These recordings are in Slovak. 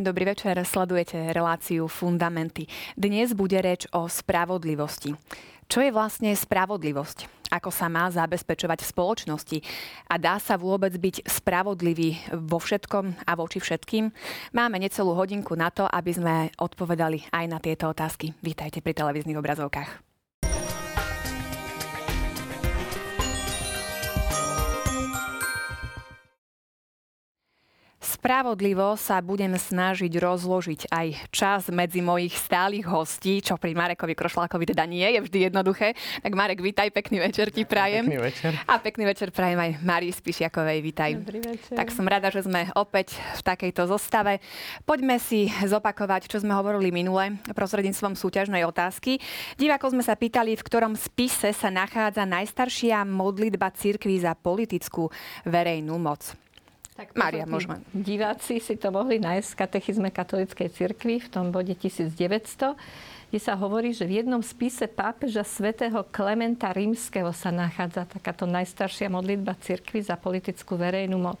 Dobrý večer, sledujete reláciu Fundamenty. Dnes bude reč o spravodlivosti. Čo je vlastne spravodlivosť? Ako sa má zabezpečovať v spoločnosti? A dá sa vôbec byť spravodlivý vo všetkom a voči všetkým? Máme necelú hodinku na to, aby sme odpovedali aj na tieto otázky. Vítajte pri televíznych obrazovkách. Spravodlivo sa budem snažiť rozložiť aj čas medzi mojich stálych hostí, čo pri Marekovi Krošlákovi teda nie je vždy jednoduché. Tak Marek, vítaj, pekný večer ti prajem. Pekný večer. A pekný večer prajem aj Marii Spišiakovej, vítaj. Dobrý večer. Tak som rada, že sme opäť v takejto zostave. Poďme si zopakovať, čo sme hovorili minule prostredníctvom súťažnej otázky. Divákov sme sa pýtali, v ktorom spise sa nachádza najstaršia modlitba cirkvi za politickú verejnú moc. Tak Mária, môžeme. Diváci si to mohli nájsť v katechizme katolíckej cirkvi v tom bode 1900, kde sa hovorí, že v jednom spise pápeža svätého Klementa Rímskeho sa nachádza takáto najstaršia modlitba cirkvi za politickú verejnú moc.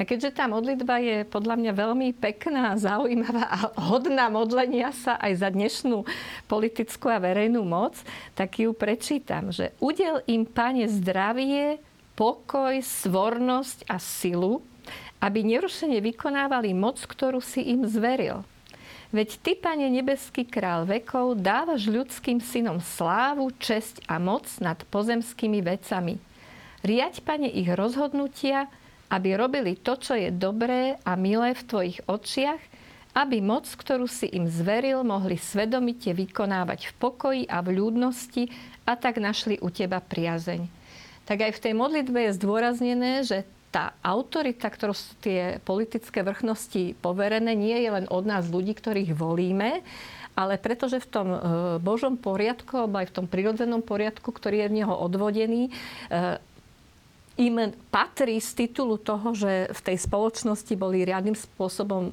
A keďže tá modlitba je podľa mňa veľmi pekná, zaujímavá a hodná modlenia sa aj za dnešnú politickú a verejnú moc, tak ju prečítam, že udel im, pane, zdravie, pokoj, svornosť a silu, aby nerušene vykonávali moc, ktorú si im zveril. Veď Ty, Pane nebeský král vekov, dávaš ľudským synom slávu, česť a moc nad pozemskými vecami. Riaď, Pane, ich rozhodnutia, aby robili to, čo je dobré a milé v Tvojich očiach, aby moc, ktorú si im zveril, mohli svedomite vykonávať v pokoji a v ľudnosti a tak našli u Teba priazeň. Tak aj v tej modlitbe je zdôraznené, že tá autorita, ktorú sú tie politické vrchnosti poverené, nie je len od nás ľudí, ktorých volíme, ale pretože v tom e, Božom poriadku, alebo aj v tom prirodzenom poriadku, ktorý je v neho odvodený, e, im patrí z titulu toho, že v tej spoločnosti boli riadnym spôsobom e,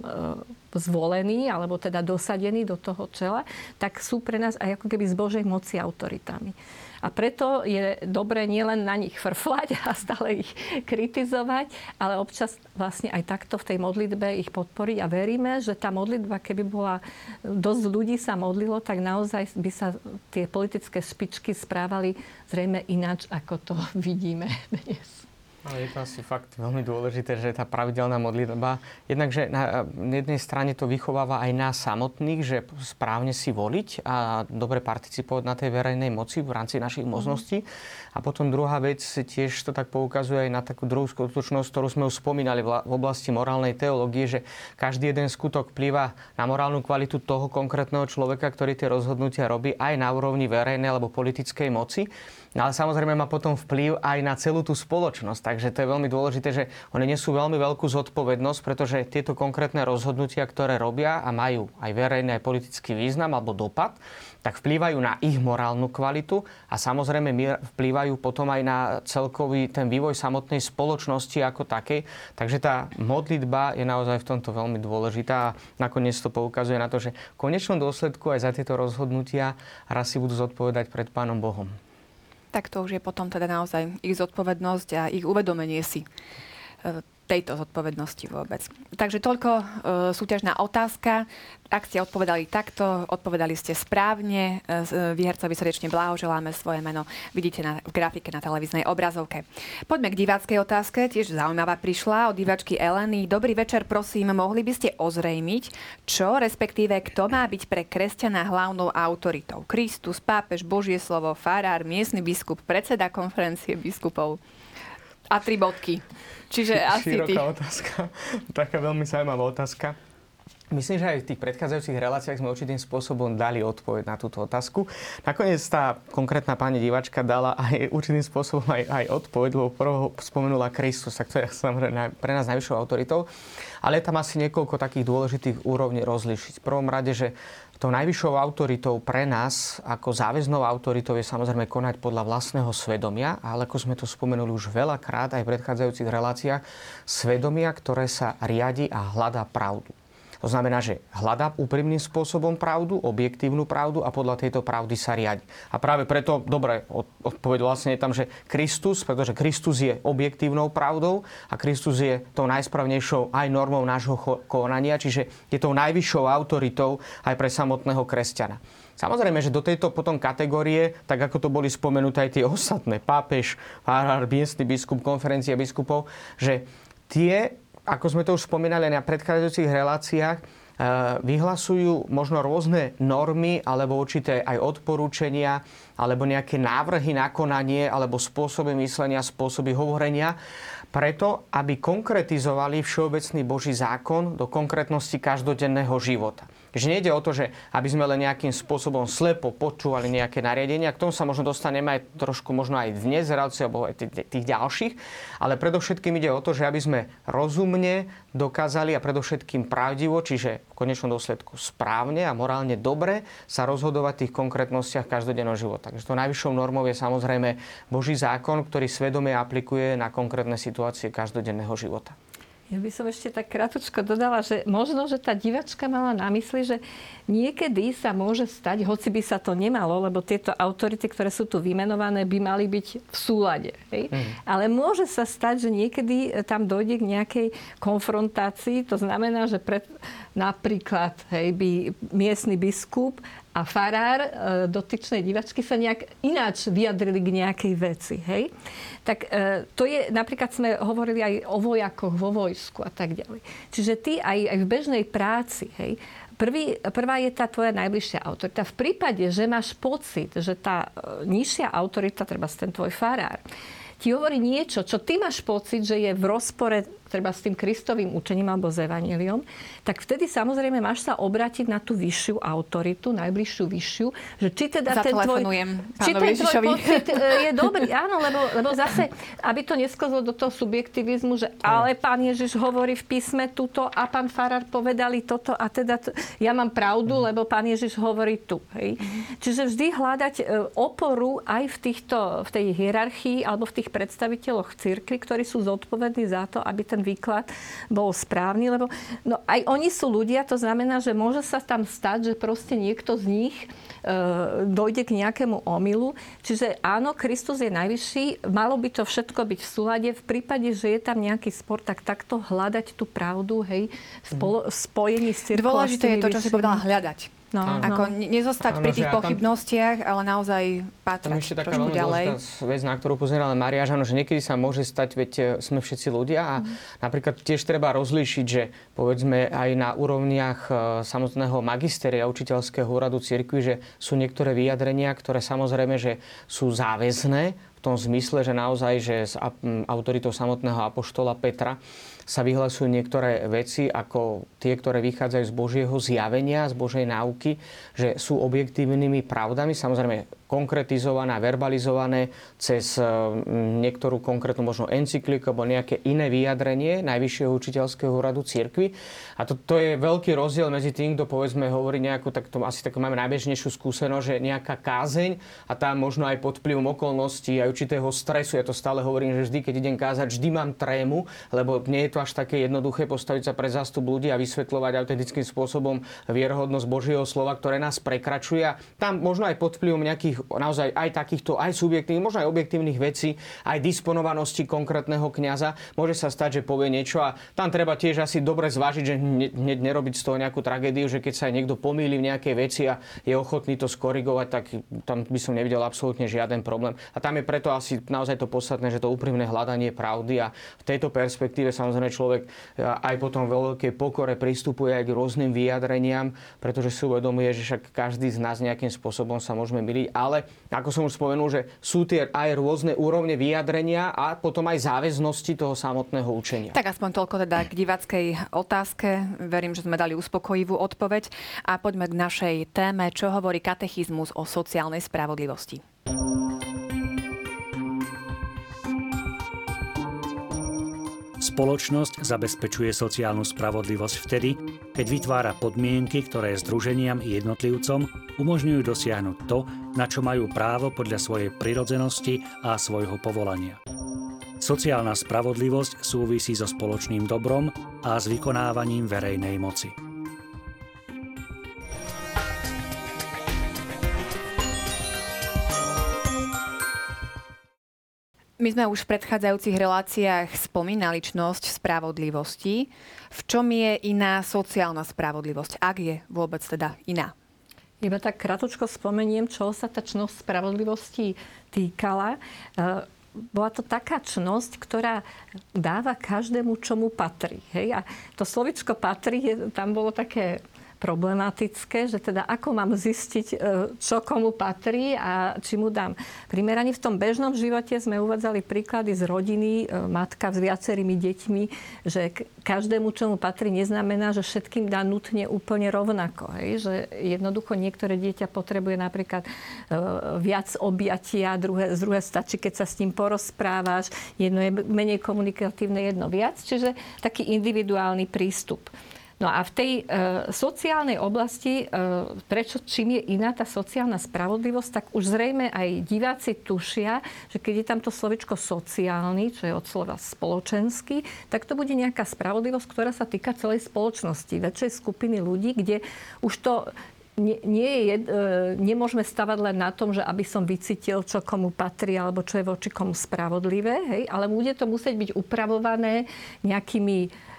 zvolení, alebo teda dosadení do toho čela, tak sú pre nás aj ako keby z Božej moci autoritami. A preto je dobré nielen na nich frflať a stále ich kritizovať, ale občas vlastne aj takto v tej modlitbe ich podporiť a veríme, že tá modlitba, keby bola dosť ľudí sa modlilo, tak naozaj by sa tie politické špičky správali zrejme ináč, ako to vidíme dnes. Ale je to asi fakt veľmi dôležité, že tá pravidelná modlitba, jednakže na jednej strane to vychováva aj nás samotných, že správne si voliť a dobre participovať na tej verejnej moci v rámci našich mhm. možností. A potom druhá vec, tiež to tak poukazuje aj na takú druhú skutočnosť, ktorú sme už spomínali v oblasti morálnej teológie, že každý jeden skutok vplýva na morálnu kvalitu toho konkrétneho človeka, ktorý tie rozhodnutia robí aj na úrovni verejnej alebo politickej moci. Ale samozrejme má potom vplyv aj na celú tú spoločnosť. Takže to je veľmi dôležité, že oni nesú veľmi veľkú zodpovednosť, pretože tieto konkrétne rozhodnutia, ktoré robia a majú aj verejný, aj politický význam alebo dopad, tak vplývajú na ich morálnu kvalitu a samozrejme vplývajú potom aj na celkový ten vývoj samotnej spoločnosti ako takej. Takže tá modlitba je naozaj v tomto veľmi dôležitá a nakoniec to poukazuje na to, že v konečnom dôsledku aj za tieto rozhodnutia raz si budú zodpovedať pred Pánom Bohom tak to už je potom teda naozaj ich zodpovednosť a ich uvedomenie si. E, tejto zodpovednosti vôbec. Takže toľko e, súťažná otázka. Ak ste odpovedali takto, odpovedali ste správne. E, e, výhercovi srdečne blahoželáme svoje meno. Vidíte na, v grafike na televíznej obrazovke. Poďme k diváckej otázke. Tiež zaujímavá prišla od divačky Eleny. Dobrý večer, prosím. Mohli by ste ozrejmiť, čo, respektíve kto má byť pre kresťana hlavnou autoritou? Kristus, pápež, Božie slovo, farár, miestny biskup, predseda konferencie biskupov a tri bodky. Čiže asi Široká ty. otázka. Taká veľmi zaujímavá otázka. Myslím, že aj v tých predchádzajúcich reláciách sme určitým spôsobom dali odpoveď na túto otázku. Nakoniec tá konkrétna pani divačka dala aj určitým spôsobom aj, aj odpoveď, lebo prvo spomenula Kristus, tak to je samozrejme pre nás najvyššou autoritou. Ale tam asi niekoľko takých dôležitých úrovní rozlišiť. V prvom rade, že tou najvyššou autoritou pre nás, ako záväznou autoritou, je samozrejme konať podľa vlastného svedomia, ale ako sme to spomenuli už veľakrát aj v predchádzajúcich reláciách, svedomia, ktoré sa riadi a hľadá pravdu. To znamená, že hľadá úprimným spôsobom pravdu, objektívnu pravdu a podľa tejto pravdy sa riadi. A práve preto, dobre, odpoveď vlastne je tam, že Kristus, pretože Kristus je objektívnou pravdou a Kristus je tou najspravnejšou aj normou nášho konania, čiže je tou najvyššou autoritou aj pre samotného kresťana. Samozrejme, že do tejto potom kategórie, tak ako to boli spomenuté aj tie ostatné, pápež, farár, miestny biskup, konferencia biskupov, že tie ako sme to už spomínali na predchádzajúcich reláciách, e, vyhlasujú možno rôzne normy alebo určité aj odporúčania alebo nejaké návrhy na konanie alebo spôsoby myslenia, spôsoby hovorenia preto, aby konkretizovali všeobecný Boží zákon do konkrétnosti každodenného života. Že nejde o to, že aby sme len nejakým spôsobom slepo počúvali nejaké nariadenia, k tomu sa možno dostaneme aj trošku možno aj dnes, relácie, alebo aj tých ďalších, ale predovšetkým ide o to, že aby sme rozumne dokázali a predovšetkým pravdivo, čiže v konečnom dôsledku správne a morálne dobre sa rozhodovať v tých konkrétnostiach každodenného života. Takže to najvyššou normou je samozrejme Boží zákon, ktorý svedome aplikuje na konkrétne situácie každodenného života. Ja by som ešte tak krátko dodala, že možno, že tá divačka mala na mysli, že niekedy sa môže stať, hoci by sa to nemalo, lebo tieto autority, ktoré sú tu vymenované, by mali byť v súlade. Hej? Mm. Ale môže sa stať, že niekedy tam dojde k nejakej konfrontácii. To znamená, že pred, napríklad hej, by miestny biskup a farár e, dotyčnej divačky sa nejak ináč vyjadrili k nejakej veci. Hej? Tak e, to je, napríklad sme hovorili aj o vojakoch vo vojsku a tak ďalej. Čiže ty aj, aj v bežnej práci, hej, Prvý, prvá je tá tvoja najbližšia autorita. V prípade, že máš pocit, že tá e, nižšia autorita, treba ten tvoj farár, ti hovorí niečo, čo ty máš pocit, že je v rozpore treba s tým Kristovým učením alebo s Evangeliom, tak vtedy samozrejme máš sa obrátiť na tú vyššiu autoritu, najbližšiu vyššiu, že či teda ten tvoj, či ten tvoj pocit e, je dobrý. Áno, lebo, lebo zase, aby to neskozlo do toho subjektivizmu, že ale pán Ježiš hovorí v písme túto a pán Farar povedali toto a teda to, ja mám pravdu, mhm. lebo pán Ježiš hovorí tu. Hej. Čiže vždy hľadať e, oporu aj v, týchto, v tej hierarchii alebo v tých predstaviteľoch cirkvi, ktorí sú zodpovední za to, aby ten výklad bol správny, lebo no, aj oni sú ľudia, to znamená, že môže sa tam stať, že proste niekto z nich e, dojde k nejakému omylu. Čiže áno, Kristus je najvyšší, malo by to všetko byť v súlade. V prípade, že je tam nejaký spor, tak takto hľadať tú pravdu, hej, spolo, spojení s cirkvou. Dôležité je to, čo si povedala, hľadať. No, ako nezostať pri tých pochybnostiach, ale naozaj patrať ešte taká trošku ďalej. vec, na ktorú pozerala Maria Žano, že niekedy sa môže stať, veď e, sme všetci ľudia a mm. napríklad tiež treba rozlíšiť, že povedzme aj na úrovniach e, samotného magisteria učiteľského úradu cirkvi, že sú niektoré vyjadrenia, ktoré samozrejme, že sú záväzné v tom zmysle, že naozaj, že s autoritou samotného apoštola Petra sa vyhlasujú niektoré veci ako tie, ktoré vychádzajú z Božieho zjavenia, z Božej náuky, že sú objektívnymi pravdami. Samozrejme, konkretizované verbalizované cez e, niektorú konkrétnu možno encykliku alebo nejaké iné vyjadrenie Najvyššieho učiteľského úradu cirkvi. A to, to je veľký rozdiel medzi tým, kto povedzme hovorí nejakú, tak to asi tak máme najbežnejšiu skúsenosť, že nejaká kázeň a tam možno aj pod vplyvom okolností aj určitého stresu. Ja to stále hovorím, že vždy, keď idem kázať, vždy mám trému, lebo nie je to až také jednoduché postaviť sa pre zástup ľudí a vysvetľovať autentickým spôsobom vierhodnosť Božieho slova, ktoré nás prekračuje. A tam možno aj pod vplyvom nejakých naozaj aj takýchto, aj subjektívnych, možno aj objektívnych vecí, aj disponovanosti konkrétneho kňaza. Môže sa stať, že povie niečo a tam treba tiež asi dobre zvážiť, že hneď nerobiť z toho nejakú tragédiu, že keď sa aj niekto pomýli v nejakej veci a je ochotný to skorigovať, tak tam by som nevidel absolútne žiaden problém. A tam je preto asi naozaj to podstatné, že to úprimné hľadanie pravdy a v tejto perspektíve samozrejme človek aj potom veľkej pokore pristupuje aj k rôznym vyjadreniam, pretože si uvedomuje, že však každý z nás nejakým spôsobom sa môžeme miliť, ale ako som už spomenul, že sú tie aj rôzne úrovne vyjadrenia a potom aj záväznosti toho samotného učenia. Tak aspoň toľko teda k divackej otázke. Verím, že sme dali uspokojivú odpoveď. A poďme k našej téme, čo hovorí katechizmus o sociálnej spravodlivosti. Spoločnosť zabezpečuje sociálnu spravodlivosť vtedy, keď vytvára podmienky, ktoré združeniam i jednotlivcom umožňujú dosiahnuť to, na čo majú právo podľa svojej prirodzenosti a svojho povolania. Sociálna spravodlivosť súvisí so spoločným dobrom a s vykonávaním verejnej moci. My sme už v predchádzajúcich reláciách spomínali čnosť spravodlivosti. V čom je iná sociálna spravodlivosť, ak je vôbec teda iná? Iba tak krátko spomeniem, čo sa tá čnosť spravodlivosti týkala. E, bola to taká čnosť, ktorá dáva každému, čo mu patrí. Hej? A to slovičko patrí, je, tam bolo také problematické, že teda ako mám zistiť, e, čo komu patrí a či mu dám primeranie. V tom bežnom živote sme uvádzali príklady z rodiny, e, matka s viacerými deťmi, že každému, čo mu patrí, neznamená, že všetkým dá nutne úplne rovnako. Hej? Že jednoducho niektoré dieťa potrebuje napríklad e, viac objatia, druhé, z druhé stačí, keď sa s ním porozprávaš, jedno je menej komunikatívne, jedno viac. Čiže taký individuálny prístup. No a v tej e, sociálnej oblasti, e, prečo čím je iná tá sociálna spravodlivosť, tak už zrejme aj diváci tušia, že keď je tam to slovičko sociálny, čo je od slova spoločenský, tak to bude nejaká spravodlivosť, ktorá sa týka celej spoločnosti, väčšej skupiny ľudí, kde už to nie, nie je, e, nemôžeme stavať len na tom, že aby som vycítil, čo komu patrí alebo čo je voči komu spravodlivé, hej? ale bude to musieť byť upravované nejakými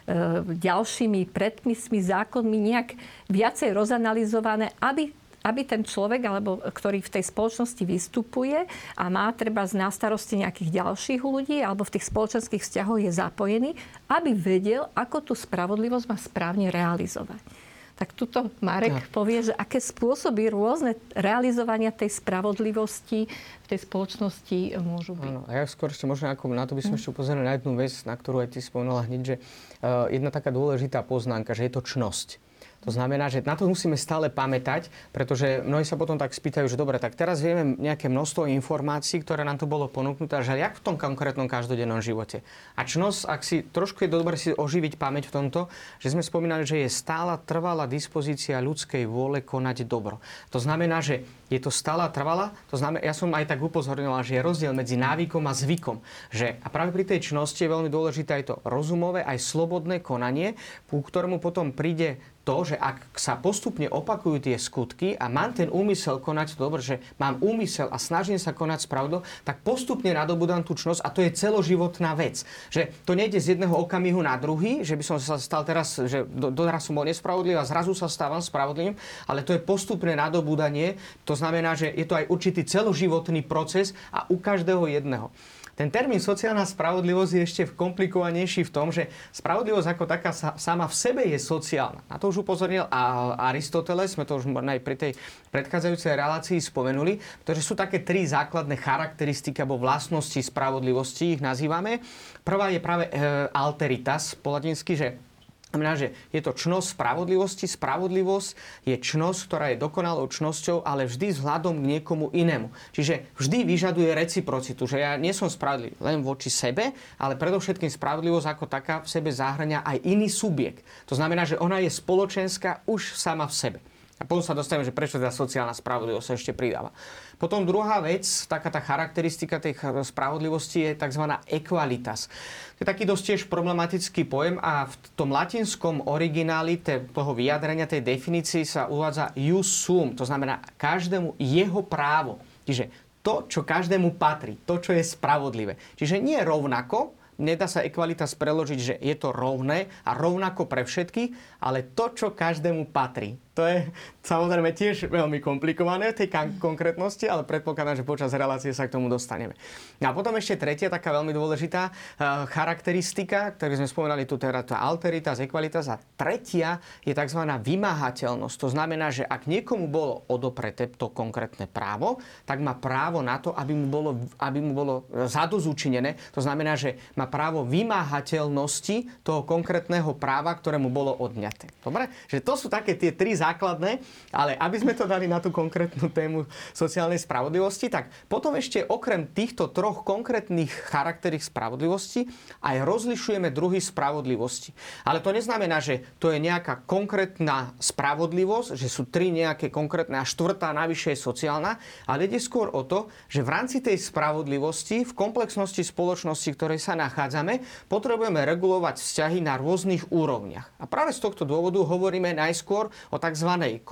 ďalšími predpismi, zákonmi nejak viacej rozanalizované, aby aby ten človek, alebo ktorý v tej spoločnosti vystupuje a má treba z nástarosti nejakých ďalších ľudí alebo v tých spoločenských vzťahoch je zapojený, aby vedel, ako tú spravodlivosť má správne realizovať. Tak tuto Marek ja. povie, že aké spôsoby rôzne realizovania tej spravodlivosti v tej spoločnosti môžu byť. Áno, a ja skôr ešte možno ako na to by som hm. ešte upozoril na jednu vec, na ktorú aj ty spomenula hneď, že uh, jedna taká dôležitá poznámka, že je to čnosť. To znamená, že na to musíme stále pamätať, pretože mnohí sa potom tak spýtajú, že dobre, tak teraz vieme nejaké množstvo informácií, ktoré nám tu bolo ponúknuté, že jak v tom konkrétnom každodennom živote. A čnosť, ak si trošku je dobre si oživiť pamäť v tomto, že sme spomínali, že je stála trvalá dispozícia ľudskej vôle konať dobro. To znamená, že je to stála trvalá, to znamená, ja som aj tak upozornila, že je rozdiel medzi návykom a zvykom. Že, a práve pri tej čnosti je veľmi dôležité aj to rozumové, aj slobodné konanie, ku ktorému potom príde to, že ak sa postupne opakujú tie skutky a mám ten úmysel konať dobre, že mám úmysel a snažím sa konať spravodlo, tak postupne nadobudám tú čnosť a to je celoživotná vec. Že to nejde z jedného okamihu na druhý, že by som sa stal teraz, že doteraz som bol nespravodlivý a zrazu sa stávam spravodlivým, ale to je postupné nadobudanie. To znamená, že je to aj určitý celoživotný proces a u každého jedného. Ten termín sociálna spravodlivosť je ešte komplikovanejší v tom, že spravodlivosť ako taká sa, sama v sebe je sociálna. Na to už upozornil Aristoteles, sme to už aj pri tej predchádzajúcej relácii spomenuli, pretože sú také tri základné charakteristiky alebo vlastnosti spravodlivosti, ich nazývame. Prvá je práve e, alteritas, po latinsky, že Znamená, že je to čnosť spravodlivosti. Spravodlivosť je čnosť, ktorá je dokonalou čnosťou, ale vždy vzhľadom k niekomu inému. Čiže vždy vyžaduje reciprocitu, že ja nie som spravodlivý len voči sebe, ale predovšetkým spravodlivosť ako taká v sebe zahrania aj iný subjekt. To znamená, že ona je spoločenská už sama v sebe. A potom sa dostaneme, že prečo teda sociálna spravodlivosť sa ešte pridáva. Potom druhá vec, taká tá charakteristika tej spravodlivosti je tzv. equalitas. To je taký dosť tiež problematický pojem a v tom latinskom origináli toho vyjadrenia, tej definícii sa uvádza jus sum, to znamená každému jeho právo. Čiže to, čo každému patrí, to, čo je spravodlivé. Čiže nie rovnako, nedá sa ekvalitas preložiť, že je to rovné a rovnako pre všetkých, ale to, čo každému patrí. To je samozrejme tiež veľmi komplikované v tej konkrétnosti, ale predpokladám, že počas relácie sa k tomu dostaneme. No a potom ešte tretia taká veľmi dôležitá uh, charakteristika, ktorú sme spomenali tu teda tá alteritas, ekvalitas a tretia je tzv. vymáhateľnosť. To znamená, že ak niekomu bolo odopreté to konkrétne právo, tak má právo na to, aby mu bolo, aby mu bolo zadozúčinené. To znamená, že má právo vymáhateľnosti toho konkrétneho práva, ktoré mu bolo odňaté. Dobre? Že to sú také tie tri základné, ale aby sme to dali na tú konkrétnu tému sociálnej spravodlivosti, tak potom ešte okrem týchto troch konkrétnych charakterík spravodlivosti aj rozlišujeme druhy spravodlivosti. Ale to neznamená, že to je nejaká konkrétna spravodlivosť, že sú tri nejaké konkrétne a štvrtá najvyššia je sociálna, ale ide skôr o to, že v rámci tej spravodlivosti, v komplexnosti spoločnosti, v ktorej sa nachádzame, potrebujeme regulovať vzťahy na rôznych úrovniach. A práve z tohto dôvodu hovoríme najskôr o tzv tzv.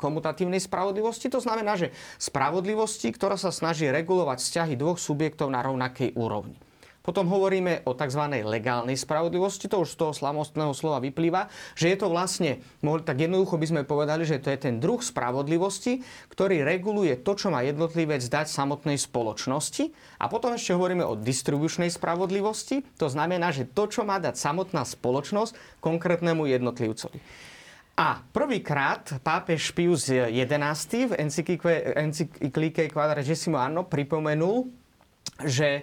komutatívnej spravodlivosti. To znamená, že spravodlivosti, ktorá sa snaží regulovať vzťahy dvoch subjektov na rovnakej úrovni. Potom hovoríme o tzv. legálnej spravodlivosti, to už z toho slavnostného slova vyplýva, že je to vlastne, tak jednoducho by sme povedali, že to je ten druh spravodlivosti, ktorý reguluje to, čo má jednotlivec dať samotnej spoločnosti. A potom ešte hovoríme o distribučnej spravodlivosti, to znamená, že to, čo má dať samotná spoločnosť konkrétnemu jednotlivcovi. A prvýkrát pápež Pius XI v encyklike Quadragesimo Anno pripomenul že e,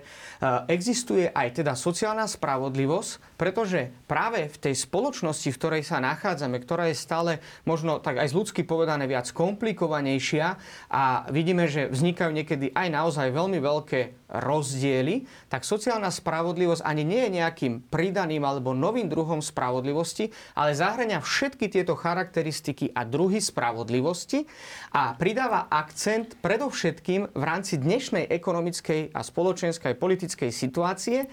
existuje aj teda sociálna spravodlivosť, pretože práve v tej spoločnosti, v ktorej sa nachádzame, ktorá je stále možno tak aj z ľudsky povedané viac komplikovanejšia a vidíme, že vznikajú niekedy aj naozaj veľmi veľké rozdiely, tak sociálna spravodlivosť ani nie je nejakým pridaným alebo novým druhom spravodlivosti, ale zahrania všetky tieto charakteristiky a druhy spravodlivosti a pridáva akcent predovšetkým v rámci dnešnej ekonomickej a spoločenskej politickej situácie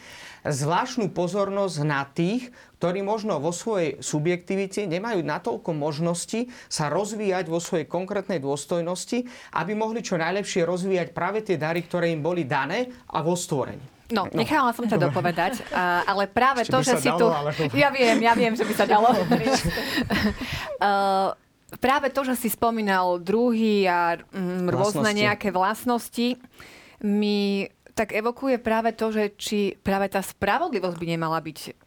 zvláštnu pozornosť na tých, ktorí možno vo svojej subjektivite nemajú natoľko možnosti sa rozvíjať vo svojej konkrétnej dôstojnosti, aby mohli čo najlepšie rozvíjať práve tie dary, ktoré im boli dané a vo stvorení. No, no, nechala som ťa dopovedať, ale práve Ešte to, že si dalo, tu... Ale... Ja viem, ja viem, že by sa dalo. uh, práve to, že si spomínal druhy a mm, rôzne nejaké vlastnosti, mi tak evokuje práve to, že či práve tá spravodlivosť by nemala byť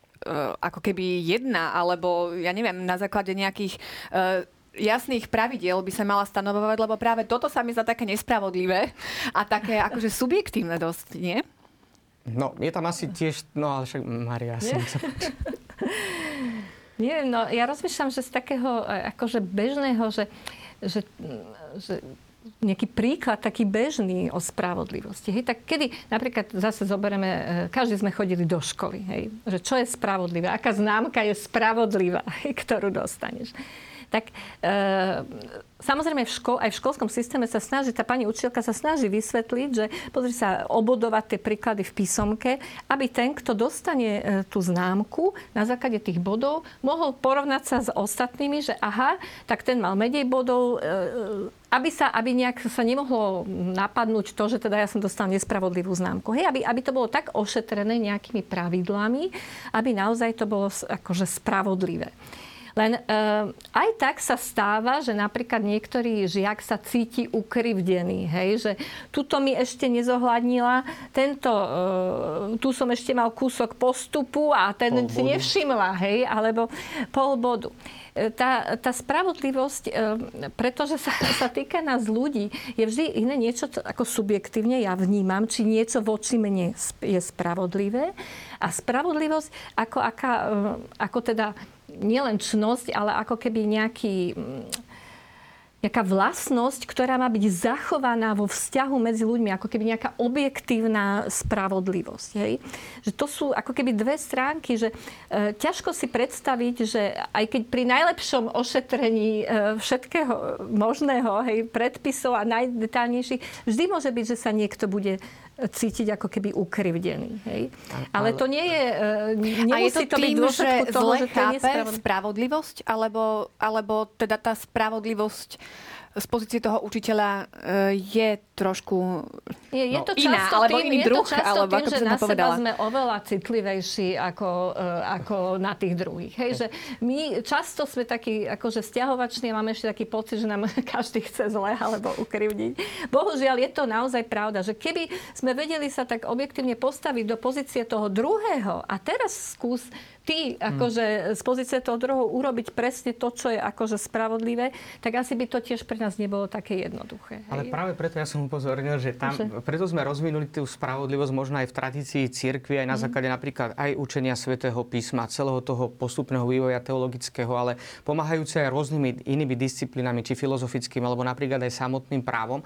ako keby jedna, alebo ja neviem, na základe nejakých uh, jasných pravidiel by sa mala stanovovať, lebo práve toto sa mi za také nespravodlivé a také akože subjektívne dosť, nie? No, je tam asi tiež, no ale však Maria, asi Nie, no ja rozmýšľam, že z takého e, akože bežného, že, že, že nejaký príklad taký bežný o spravodlivosti. Hej, tak kedy napríklad zase zoberieme, e, každý sme chodili do školy, hej, že čo je spravodlivé, aká známka je spravodlivá, hej, ktorú dostaneš. Tak e, Samozrejme, v škol, aj v školskom systéme sa snaží, tá pani učiteľka sa snaží vysvetliť, že pozri sa, obodovať tie príklady v písomke, aby ten, kto dostane e, tú známku na základe tých bodov, mohol porovnať sa s ostatnými, že aha, tak ten mal menej bodov, e, e, aby, sa, aby nejak sa nemohlo napadnúť to, že teda ja som dostal nespravodlivú známku. Hej, aby, aby to bolo tak ošetrené nejakými pravidlami, aby naozaj to bolo akože spravodlivé. Len uh, aj tak sa stáva, že napríklad niektorý žiak sa cíti ukrivdený. Hej? Že tuto mi ešte nezohľadnila, tento, uh, tu som ešte mal kúsok postupu a ten si nevšimla, hej? alebo pol bodu e, tá, tá spravodlivosť, pretože sa, sa týka nás ľudí, je vždy iné niečo ako subjektívne, ja vnímam, či niečo voči mne je spravodlivé. A spravodlivosť ako, aká, ako teda nielen čnosť, ale ako keby nejaký mm, nejaká vlastnosť, ktorá má byť zachovaná vo vzťahu medzi ľuďmi, ako keby nejaká objektívna spravodlivosť. Hej? Že to sú ako keby dve stránky, že e, ťažko si predstaviť, že aj keď pri najlepšom ošetrení e, všetkého možného, hej, predpisov a najdetálnejších, vždy môže byť, že sa niekto bude cítiť ako keby ukrivdený. Hej? Ale, to nie je... Nemusí a je to, to tým, byť že toho, že to chápe spravodlivosť, alebo, alebo teda tá spravodlivosť z pozície toho učiteľa e, je trošku je, je no, to iná, alebo tým, iný druh, je to často alebo tým, že na seba sme oveľa citlivejší ako, e, ako na tých druhých. Hej, že my často sme takí akože vzťahovační a máme ešte taký pocit, že nám každý chce zle alebo ukrivniť. Bohužiaľ je to naozaj pravda, že keby sme vedeli sa tak objektívne postaviť do pozície toho druhého a teraz skús ty akože z pozície toho druhého urobiť presne to, čo je akože spravodlivé, tak asi by to tiež pre nás nebolo také jednoduché. Hej? Ale práve preto ja som upozornil, že tam, že? preto sme rozvinuli tú spravodlivosť možno aj v tradícii cirkvi, aj na mm. základe napríklad aj učenia svätého písma, celého toho postupného vývoja teologického, ale pomáhajúce aj rôznymi inými disciplínami, či filozofickým, alebo napríklad aj samotným právom.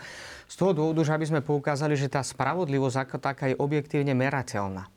Z toho dôvodu, že aby sme poukázali, že tá spravodlivosť ako taká je objektívne merateľná.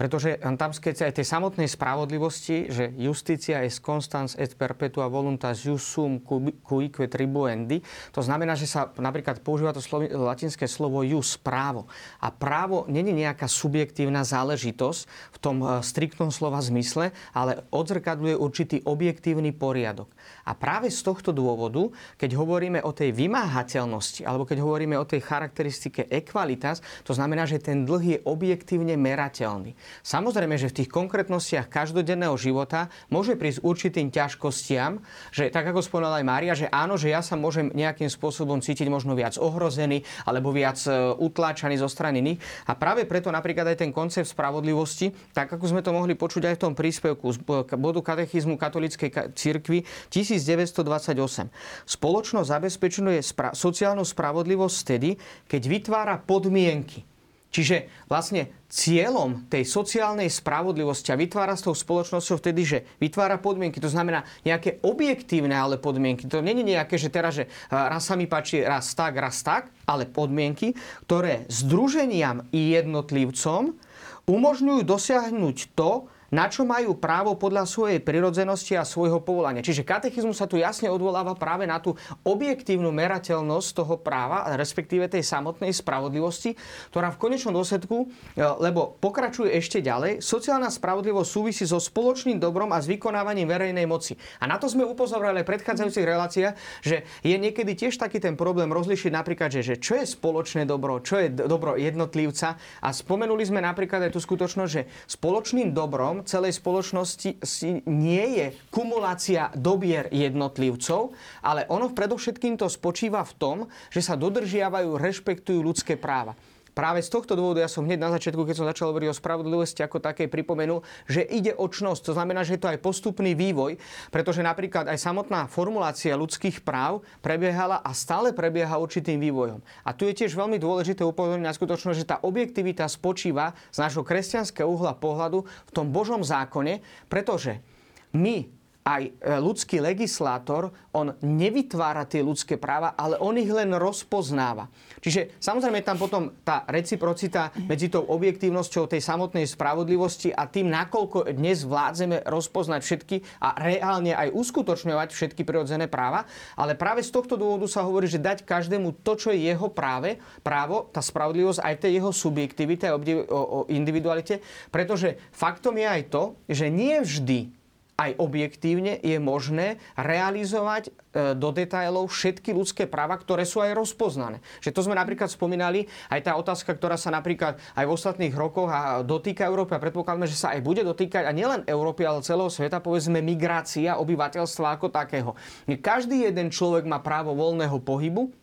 Pretože tam keď aj tej samotnej spravodlivosti, že justícia est constans et perpetua voluntas jus sum cuique tribuendi, to znamená, že sa napríklad používa to slovo, latinské slovo jus, právo. A právo není nejaká subjektívna záležitosť v tom eh, striktnom slova zmysle, ale odzrkadľuje určitý objektívny poriadok. A práve z tohto dôvodu, keď hovoríme o tej vymáhateľnosti, alebo keď hovoríme o tej charakteristike equalitas, to znamená, že ten dlh je objektívne merateľný. Samozrejme, že v tých konkrétnostiach každodenného života môže prísť určitým ťažkostiam, že tak ako spomínala aj Mária, že áno, že ja sa môžem nejakým spôsobom cítiť možno viac ohrozený alebo viac e, utláčaný zo strany iných. A práve preto napríklad aj ten koncept spravodlivosti, tak ako sme to mohli počuť aj v tom príspevku z bodu katechizmu katolíckej cirkvi 1928. Spoločnosť zabezpečuje sociálnu spravodlivosť vtedy, keď vytvára podmienky Čiže vlastne cieľom tej sociálnej spravodlivosti a vytvára s tou spoločnosťou vtedy, že vytvára podmienky, to znamená nejaké objektívne ale podmienky. To nie je nejaké, že teraz, že raz sa mi páči raz tak, raz tak, ale podmienky, ktoré združeniam i jednotlivcom umožňujú dosiahnuť to, na čo majú právo podľa svojej prirodzenosti a svojho povolania. Čiže katechizmus sa tu jasne odvoláva práve na tú objektívnu merateľnosť toho práva, respektíve tej samotnej spravodlivosti, ktorá v konečnom dôsledku, e, lebo pokračuje ešte ďalej, sociálna spravodlivosť súvisí so spoločným dobrom a s vykonávaním verejnej moci. A na to sme upozorili v predchádzajúcich reláciách, že je niekedy tiež taký ten problém rozlišiť napríklad, že, že čo je spoločné dobro, čo je dobro jednotlivca. A spomenuli sme napríklad aj tú skutočnosť, že spoločným dobrom celej spoločnosti nie je kumulácia dobier jednotlivcov, ale ono predovšetkým to spočíva v tom, že sa dodržiavajú, rešpektujú ľudské práva. Práve z tohto dôvodu ja som hneď na začiatku, keď som začal hovoriť o spravodlivosti ako také pripomenul, že ide o čnosť. To znamená, že je to aj postupný vývoj, pretože napríklad aj samotná formulácia ľudských práv prebiehala a stále prebieha určitým vývojom. A tu je tiež veľmi dôležité upozorniť na skutočnosť, že tá objektivita spočíva z nášho kresťanského uhla pohľadu v tom Božom zákone, pretože my aj e, ľudský legislátor, on nevytvára tie ľudské práva, ale on ich len rozpoznáva. Čiže samozrejme je tam potom tá reciprocita medzi tou objektívnosťou tej samotnej spravodlivosti a tým, nakoľko dnes vládzeme rozpoznať všetky a reálne aj uskutočňovať všetky prirodzené práva. Ale práve z tohto dôvodu sa hovorí, že dať každému to, čo je jeho práve, právo, tá spravodlivosť aj tej jeho subjektivite a individualite, pretože faktom je aj to, že nie vždy aj objektívne je možné realizovať e, do detailov všetky ľudské práva, ktoré sú aj rozpoznané. Že to sme napríklad spomínali, aj tá otázka, ktorá sa napríklad aj v ostatných rokoch a dotýka Európy a predpokladáme, že sa aj bude dotýkať a nielen Európy, ale celého sveta, povedzme migrácia obyvateľstva ako takého. Každý jeden človek má právo voľného pohybu,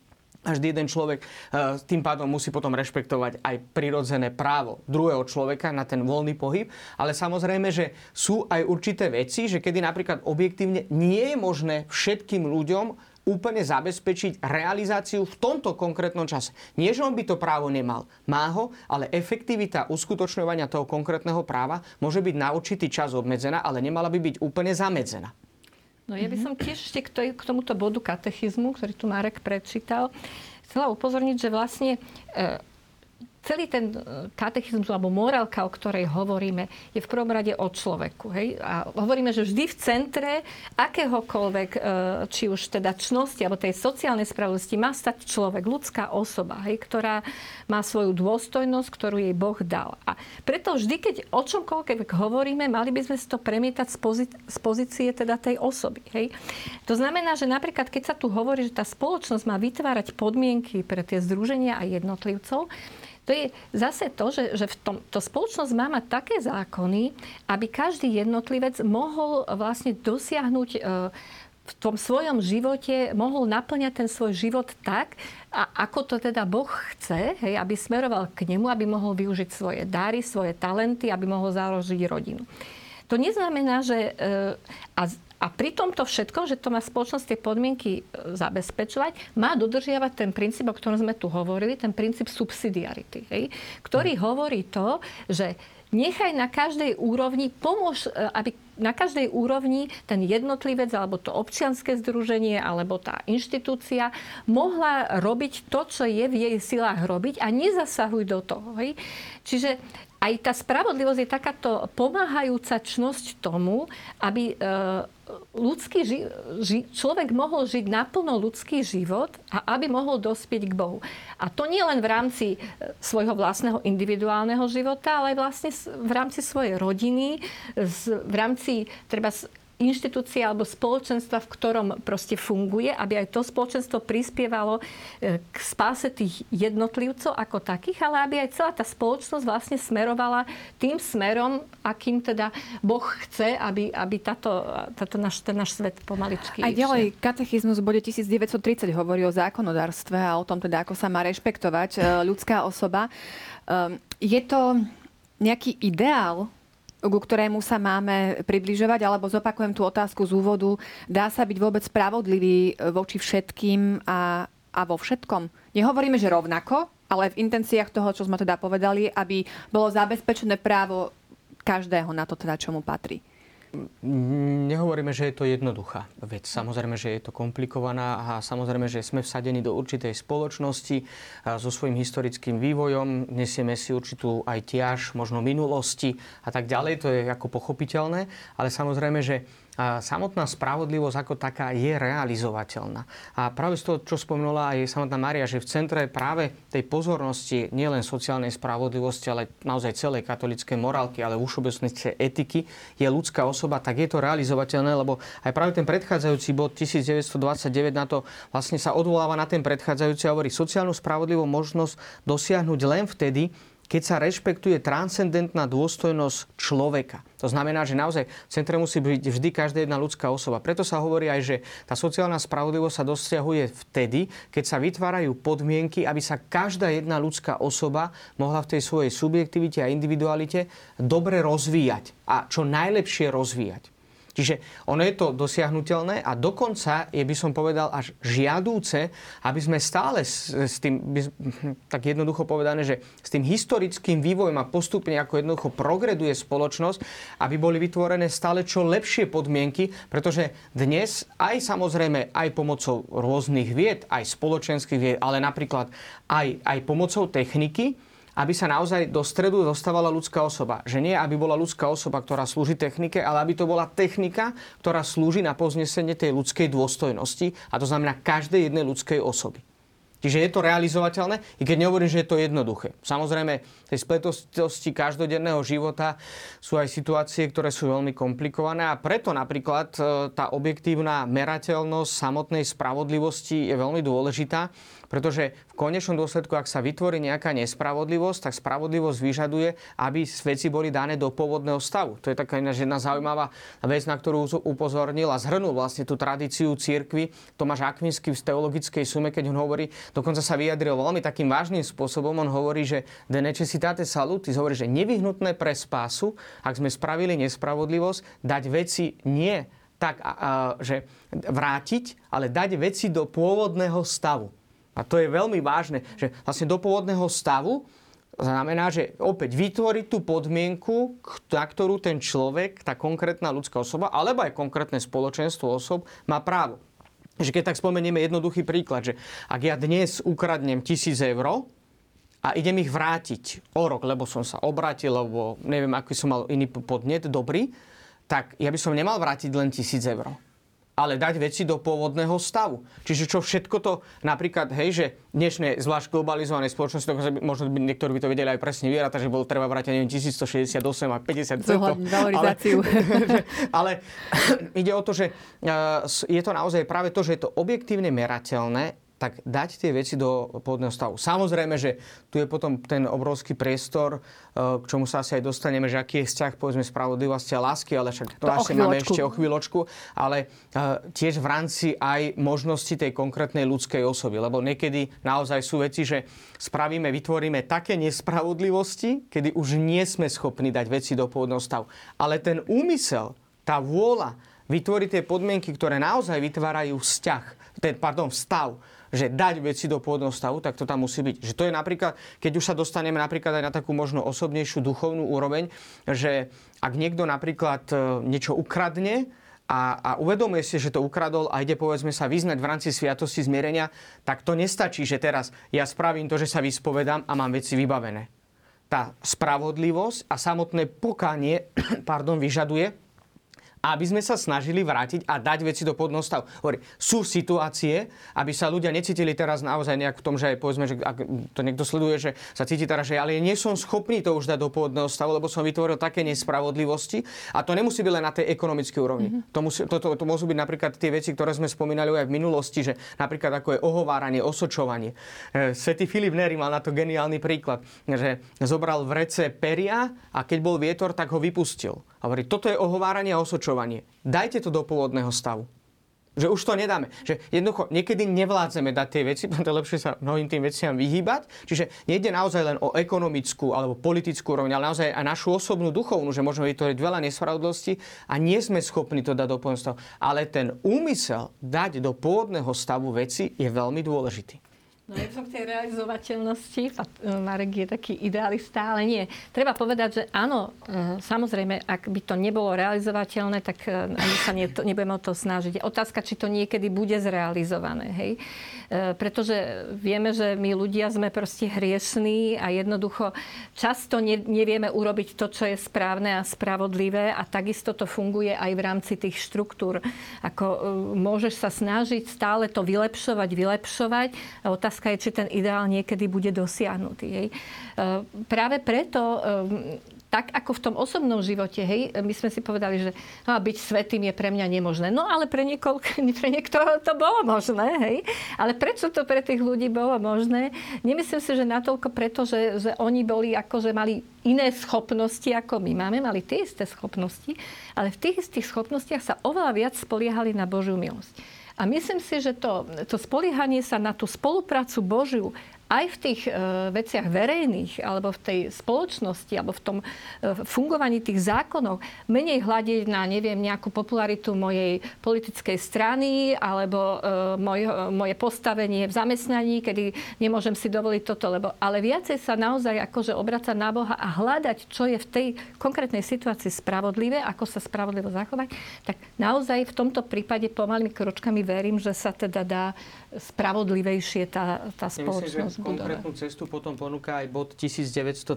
každý jeden človek eh, tým pádom musí potom rešpektovať aj prirodzené právo druhého človeka na ten voľný pohyb. Ale samozrejme, že sú aj určité veci, že kedy napríklad objektívne nie je možné všetkým ľuďom úplne zabezpečiť realizáciu v tomto konkrétnom čase. Nie, že on by to právo nemal. Má ho, ale efektivita uskutočňovania toho konkrétneho práva môže byť na určitý čas obmedzená, ale nemala by byť úplne zamedzená. No ja by som tiež ešte k, k tomuto bodu katechizmu, ktorý tu Marek prečítal, chcela upozorniť, že vlastne e, celý ten e, katechizmus alebo morálka, o ktorej hovoríme, je v prvom rade o človeku. Hej? A hovoríme, že vždy v centre akéhokoľvek, e, či už teda čnosti alebo tej sociálnej spravodlivosti má stať človek, ľudská osoba, hej, ktorá má svoju dôstojnosť, ktorú jej Boh dal. A preto vždy, keď o čomkoľvek hovoríme, mali by sme si to premietať z, pozí- z pozície teda tej osoby. Hej? To znamená, že napríklad, keď sa tu hovorí, že tá spoločnosť má vytvárať podmienky pre tie združenia a jednotlivcov, to je zase to, že, že v tom, to spoločnosť má mať také zákony, aby každý jednotlivec mohol vlastne dosiahnuť e, v tom svojom živote mohol naplňať ten svoj život tak, a ako to teda Boh chce, hej, aby smeroval k nemu, aby mohol využiť svoje dary, svoje talenty, aby mohol založiť rodinu. To neznamená, že... E, a a pri tomto všetkom, že to má spoločnosť tie podmienky e, zabezpečovať, má dodržiavať ten princíp, o ktorom sme tu hovorili, ten princíp subsidiarity, hej, ktorý hm. hovorí to, že nechaj na každej úrovni, pomôž, e, aby na každej úrovni ten jednotlivec alebo to občianske združenie alebo tá inštitúcia mohla robiť to, čo je v jej silách robiť a nezasahuj do toho. Hej? Čiže aj tá spravodlivosť je takáto pomáhajúca čnosť tomu, aby e, ľudský ži- ži- človek mohol žiť naplno ľudský život a aby mohol dospieť k Bohu. A to nie len v rámci e, svojho vlastného individuálneho života, ale aj vlastne v rámci svojej rodiny, v rámci treba inštitúcie alebo spoločenstva, v ktorom proste funguje, aby aj to spoločenstvo prispievalo e, k spáse tých jednotlivcov ako takých, ale aby aj celá tá spoločnosť vlastne smerovala tým smerom, akým teda Boh chce, aby, aby táto, táto náš, ten náš svet pomaličky... Aj ďalej, katechizmus v bode 1930 hovorí o zákonodárstve a o tom teda, ako sa má rešpektovať e, ľudská osoba. Ehm, je to nejaký ideál ku ktorému sa máme približovať, alebo zopakujem tú otázku z úvodu. Dá sa byť vôbec spravodlivý voči všetkým a, a vo všetkom? Nehovoríme, že rovnako, ale v intenciách toho, čo sme teda povedali, aby bolo zabezpečené právo každého na to, teda, čo mu patrí. Nehovoríme, že je to jednoduchá vec. Samozrejme, že je to komplikovaná a samozrejme, že sme vsadení do určitej spoločnosti so svojím historickým vývojom. Nesieme si určitú aj tiaž, možno minulosti a tak ďalej. To je ako pochopiteľné. Ale samozrejme, že samotná spravodlivosť ako taká je realizovateľná. A práve z toho, čo spomenula aj samotná Maria, že v centre práve tej pozornosti nielen sociálnej spravodlivosti, ale naozaj celej katolíckej morálky, ale v všeobecnosti etiky je ľudská osoba, tak je to realizovateľné, lebo aj práve ten predchádzajúci bod 1929 na to vlastne sa odvoláva na ten predchádzajúci a hovorí sociálnu spravodlivú možnosť dosiahnuť len vtedy, keď sa rešpektuje transcendentná dôstojnosť človeka. To znamená, že naozaj v centre musí byť vždy každá jedna ľudská osoba. Preto sa hovorí aj, že tá sociálna spravodlivosť sa dosiahuje vtedy, keď sa vytvárajú podmienky, aby sa každá jedna ľudská osoba mohla v tej svojej subjektivite a individualite dobre rozvíjať a čo najlepšie rozvíjať. Čiže ono je to dosiahnutelné a dokonca je, by som povedal, až žiadúce, aby sme stále s, s tým, by, tak jednoducho povedané, že s tým historickým vývojom a postupne ako jednoducho progreduje spoločnosť, aby boli vytvorené stále čo lepšie podmienky, pretože dnes aj samozrejme aj pomocou rôznych vied, aj spoločenských vied, ale napríklad aj, aj pomocou techniky, aby sa naozaj do stredu dostávala ľudská osoba. Že nie, aby bola ľudská osoba, ktorá slúži technike, ale aby to bola technika, ktorá slúži na poznesenie tej ľudskej dôstojnosti, a to znamená každej jednej ľudskej osoby. Čiže je to realizovateľné, i keď nehovorím, že je to jednoduché. Samozrejme, tej spletosti každodenného života sú aj situácie, ktoré sú veľmi komplikované a preto napríklad e, tá objektívna merateľnosť samotnej spravodlivosti je veľmi dôležitá. Pretože v konečnom dôsledku, ak sa vytvorí nejaká nespravodlivosť, tak spravodlivosť vyžaduje, aby veci boli dané do pôvodného stavu. To je taká jedna zaujímavá vec, na ktorú upozornil a zhrnul vlastne tú tradíciu církvy Tomáš Akvinsky v teologickej sume, keď on hovorí, dokonca sa vyjadril veľmi takým vážnym spôsobom. On hovorí, že de necessitate salutis, hovorí, že nevyhnutné pre spásu, ak sme spravili nespravodlivosť, dať veci nie tak, že vrátiť, ale dať veci do pôvodného stavu. A to je veľmi vážne, že vlastne do pôvodného stavu znamená, že opäť vytvoriť tú podmienku, na ktorú ten človek, tá konkrétna ľudská osoba, alebo aj konkrétne spoločenstvo osob má právo. Že keď tak spomenieme jednoduchý príklad, že ak ja dnes ukradnem tisíc eur a idem ich vrátiť o rok, lebo som sa obratil, lebo neviem, aký som mal iný podnet, dobrý, tak ja by som nemal vrátiť len tisíc eur ale dať veci do pôvodného stavu. Čiže čo všetko to, napríklad, hej, že dnešné zvlášť globalizované spoločnosti, možno by niektorí by to vedeli aj presne vierať, že bolo treba vrátiť, neviem, 1168 a 50 centov. Ale, ale ide o to, že je to naozaj práve to, že je to objektívne merateľné tak dať tie veci do pôvodného stavu. Samozrejme, že tu je potom ten obrovský priestor, e, k čomu sa asi aj dostaneme, že aký je vzťah povedzme spravodlivosti a lásky, ale však to, to asi máme ešte o chvíľočku, ale e, tiež v rámci aj možnosti tej konkrétnej ľudskej osoby, lebo niekedy naozaj sú veci, že spravíme, vytvoríme také nespravodlivosti, kedy už nie sme schopní dať veci do pôvodného stavu. Ale ten úmysel, tá vôľa, vytvoriť tie podmienky, ktoré naozaj vytvárajú vzťah, ten, pardon, stav, že dať veci do pôvodného stavu, tak to tam musí byť. Že to je napríklad, keď už sa dostaneme napríklad aj na takú možno osobnejšiu duchovnú úroveň, že ak niekto napríklad e, niečo ukradne, a, a uvedomuje si, že to ukradol a ide povedzme sa vyznať v rámci sviatosti zmierenia, tak to nestačí, že teraz ja spravím to, že sa vyspovedám a mám veci vybavené. tá spravodlivosť a samotné pokanie pardon, vyžaduje, aby sme sa snažili vrátiť a dať veci do podného stavu. Hovorí, sú situácie, aby sa ľudia necítili teraz naozaj nejak v tom, že aj povedzme, že ak to niekto sleduje, že sa cíti teraz, že ale nie som schopný to už dať do pôvodného stavu, lebo som vytvoril také nespravodlivosti. A to nemusí byť len na tej ekonomickej úrovni. Mm-hmm. To, musí, to, to, to môžu byť napríklad tie veci, ktoré sme spomínali aj v minulosti, že napríklad ako je ohováranie, osočovanie. E, Svetý Filip Neri mal na to geniálny príklad, že zobral v rece peria a keď bol vietor, tak ho vypustil. A hovorí, toto je ohováranie a osočovanie. Dajte to do pôvodného stavu. Že už to nedáme. Že jednoducho niekedy nevládzeme dať tie veci, preto lepšie sa mnohým tým veciam vyhýbať. Čiže nejde naozaj len o ekonomickú alebo politickú úroveň, ale naozaj aj našu osobnú duchovnú, že môžeme vytvoriť veľa nespravodlivosti a nie sme schopní to dať do pôvodného stavu. Ale ten úmysel dať do pôvodného stavu veci je veľmi dôležitý. No je som v tej realizovateľnosti. E, Marek je taký idealista, ale nie. Treba povedať, že áno, e, samozrejme, ak by to nebolo realizovateľné, tak e, ani sa to, nebudeme o to snažiť. Otázka, či to niekedy bude zrealizované. Hej? Pretože vieme, že my ľudia sme proste hriešní a jednoducho často nevieme urobiť to, čo je správne a spravodlivé a takisto to funguje aj v rámci tých štruktúr. Ako môžeš sa snažiť stále to vylepšovať, vylepšovať. A otázka otázka je, či ten ideál niekedy bude dosiahnutý. Hej. E, práve preto e, tak ako v tom osobnom živote, hej, my sme si povedali, že no, byť svetým je pre mňa nemožné. No ale pre, niekoľko, pre niektorého to bolo možné, hej. Ale prečo to pre tých ľudí bolo možné? Nemyslím si, že natoľko preto, že, že oni boli akože mali iné schopnosti, ako my máme, mali tie isté schopnosti, ale v tých istých schopnostiach sa oveľa viac spoliehali na Božiu milosť. A myslím si, že to, to spoliehanie sa na tú spoluprácu Božiu aj v tých e, veciach verejných, alebo v tej spoločnosti, alebo v tom e, fungovaní tých zákonov, menej hľadiť na, neviem, nejakú popularitu mojej politickej strany, alebo e, moj, moje postavenie v zamestnaní, kedy nemôžem si dovoliť toto, lebo, ale viacej sa naozaj akože obracať na Boha a hľadať, čo je v tej konkrétnej situácii spravodlivé, ako sa spravodlivo zachovať, tak naozaj v tomto prípade pomalými kročkami verím, že sa teda dá spravodlivejšie tá, tá spoločnosť Myslím, konkrétnu cestu potom ponúka aj bod 1931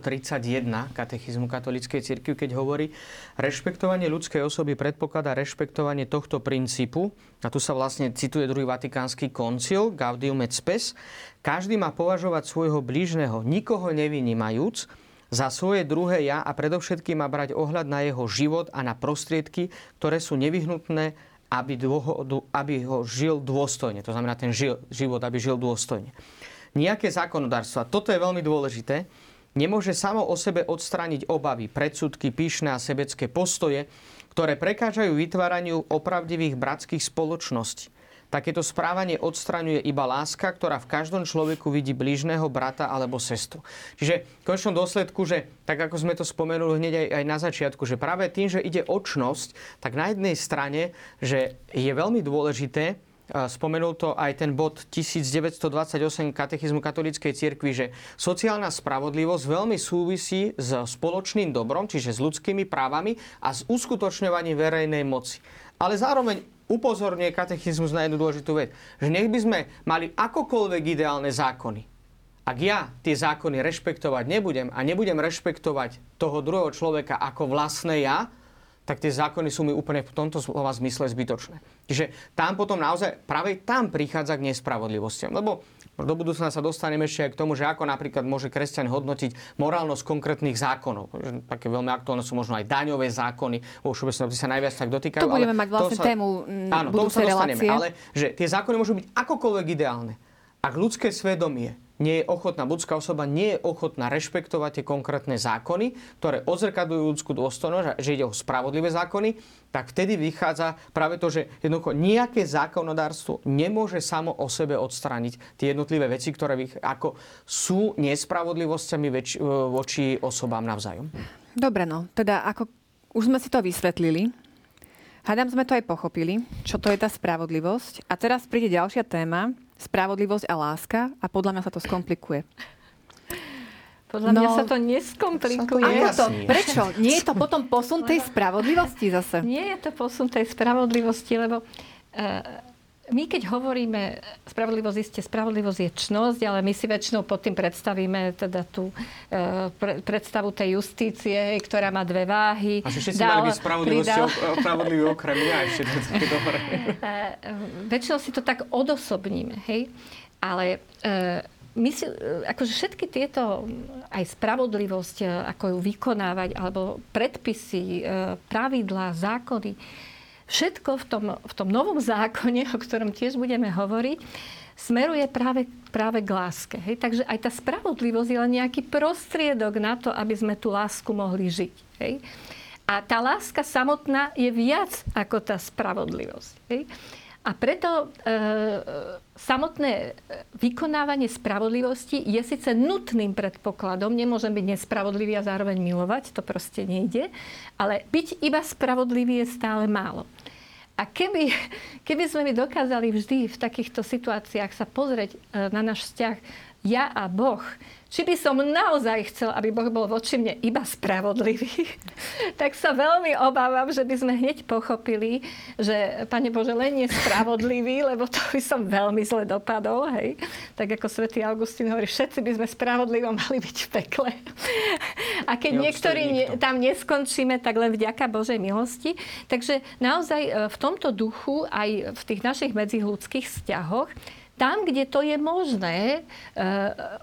katechizmu katolíckej cirkvi, keď hovorí, rešpektovanie ľudskej osoby predpokladá rešpektovanie tohto princípu, a tu sa vlastne cituje druhý vatikánsky koncil, Gaudium et Spes, každý má považovať svojho blížneho, nikoho nevynímajúc, za svoje druhé ja a predovšetkým má brať ohľad na jeho život a na prostriedky, ktoré sú nevyhnutné aby, dôho, aby ho žil dôstojne. To znamená ten žil, život, aby žil dôstojne. Nejaké zákonodárstvo, a toto je veľmi dôležité, nemôže samo o sebe odstrániť obavy, predsudky, píšne a sebecké postoje, ktoré prekážajú vytváraniu opravdivých bratských spoločností. Takéto správanie odstraňuje iba láska, ktorá v každom človeku vidí blížneho brata alebo sestru. Čiže v konečnom dôsledku, že tak ako sme to spomenuli hneď aj, aj na začiatku, že práve tým, že ide o čnosť, tak na jednej strane, že je veľmi dôležité, spomenul to aj ten bod 1928 katechizmu katolíckej cirkvi, že sociálna spravodlivosť veľmi súvisí s spoločným dobrom, čiže s ľudskými právami a s uskutočňovaním verejnej moci. Ale zároveň upozorňuje katechizmus na jednu dôležitú vec. Že nech by sme mali akokoľvek ideálne zákony. Ak ja tie zákony rešpektovať nebudem a nebudem rešpektovať toho druhého človeka ako vlastné ja, tak tie zákony sú mi úplne v tomto slova zmysle zbytočné. Čiže tam potom naozaj, práve tam prichádza k nespravodlivostiam. Lebo do budúcna sa dostaneme ešte aj k tomu, že ako napríklad môže kresťan hodnotiť morálnosť konkrétnych zákonov. Také veľmi aktuálne sú možno aj daňové zákony, vo všeobecnosti sa najviac tak dotýkajú. To budeme mať vlastne sa, tému áno, budúcej relácie. Ale že tie zákony môžu byť akokoľvek ideálne. Ak ľudské svedomie nie je ochotná, ľudská osoba nie je ochotná rešpektovať tie konkrétne zákony, ktoré odzrkadujú ľudskú dôstojnosť, že ide o spravodlivé zákony, tak vtedy vychádza práve to, že jednoducho nejaké zákonodárstvo nemôže samo o sebe odstrániť tie jednotlivé veci, ktoré ako sú nespravodlivosťami väč- voči osobám navzájom. Dobre, no, teda ako už sme si to vysvetlili, Hádam sme to aj pochopili, čo to je tá spravodlivosť. A teraz príde ďalšia téma, spravodlivosť a láska a podľa mňa sa to skomplikuje. Podľa no, mňa sa to neskomplikuje. Sa to, to, prečo? Nie je to potom posun tej spravodlivosti zase? Nie je to posun tej spravodlivosti, lebo uh, my keď hovoríme, spravodlivosť isté, spravodlivosť je čnosť, ale my si väčšinou pod tým predstavíme teda tú e, pre, predstavu tej justície, ktorá má dve váhy. Asi všetci dal, mali byť spravodliví okrem mňa ešte dobre. Väčšinou si to tak odosobníme, hej? Ale e, my si, e, akože všetky tieto, aj spravodlivosť, e, ako ju vykonávať, alebo predpisy, pravidlá, zákony, všetko v tom, v tom novom zákone, o ktorom tiež budeme hovoriť, smeruje práve, práve k láske. Hej? Takže aj tá spravodlivosť je len nejaký prostriedok na to, aby sme tú lásku mohli žiť. Hej? A tá láska samotná je viac ako tá spravodlivosť. Hej? A preto e, samotné vykonávanie spravodlivosti je síce nutným predpokladom, nemôžem byť nespravodlivý a zároveň milovať, to proste nejde, ale byť iba spravodlivý je stále málo. A keby, keby sme mi dokázali vždy v takýchto situáciách sa pozrieť e, na náš vzťah ja a Boh, či by som naozaj chcel, aby Boh bol voči mne iba spravodlivý, tak sa veľmi obávam, že by sme hneď pochopili, že Pane Bože, len je spravodlivý, lebo to by som veľmi zle dopadol. Hej. Tak ako svätý Augustín hovorí, všetci by sme spravodlivo mali byť v pekle. A keď niektorí ne, tam neskončíme, tak len vďaka Božej milosti. Takže naozaj e, v tomto duchu aj v tých našich medziludských vzťahoch tam, kde to je možné, e,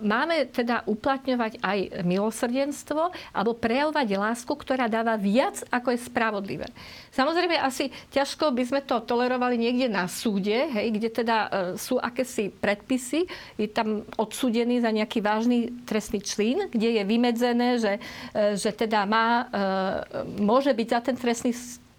máme teda uplatňovať aj milosrdenstvo alebo prejavovať lásku, ktorá dáva viac, ako je spravodlivé. Samozrejme, asi ťažko by sme to tolerovali niekde na súde, hej, kde teda e, sú akési predpisy, je tam odsúdený za nejaký vážny trestný člín, kde je vymedzené, že, e, že teda má, môže byť za ten trestný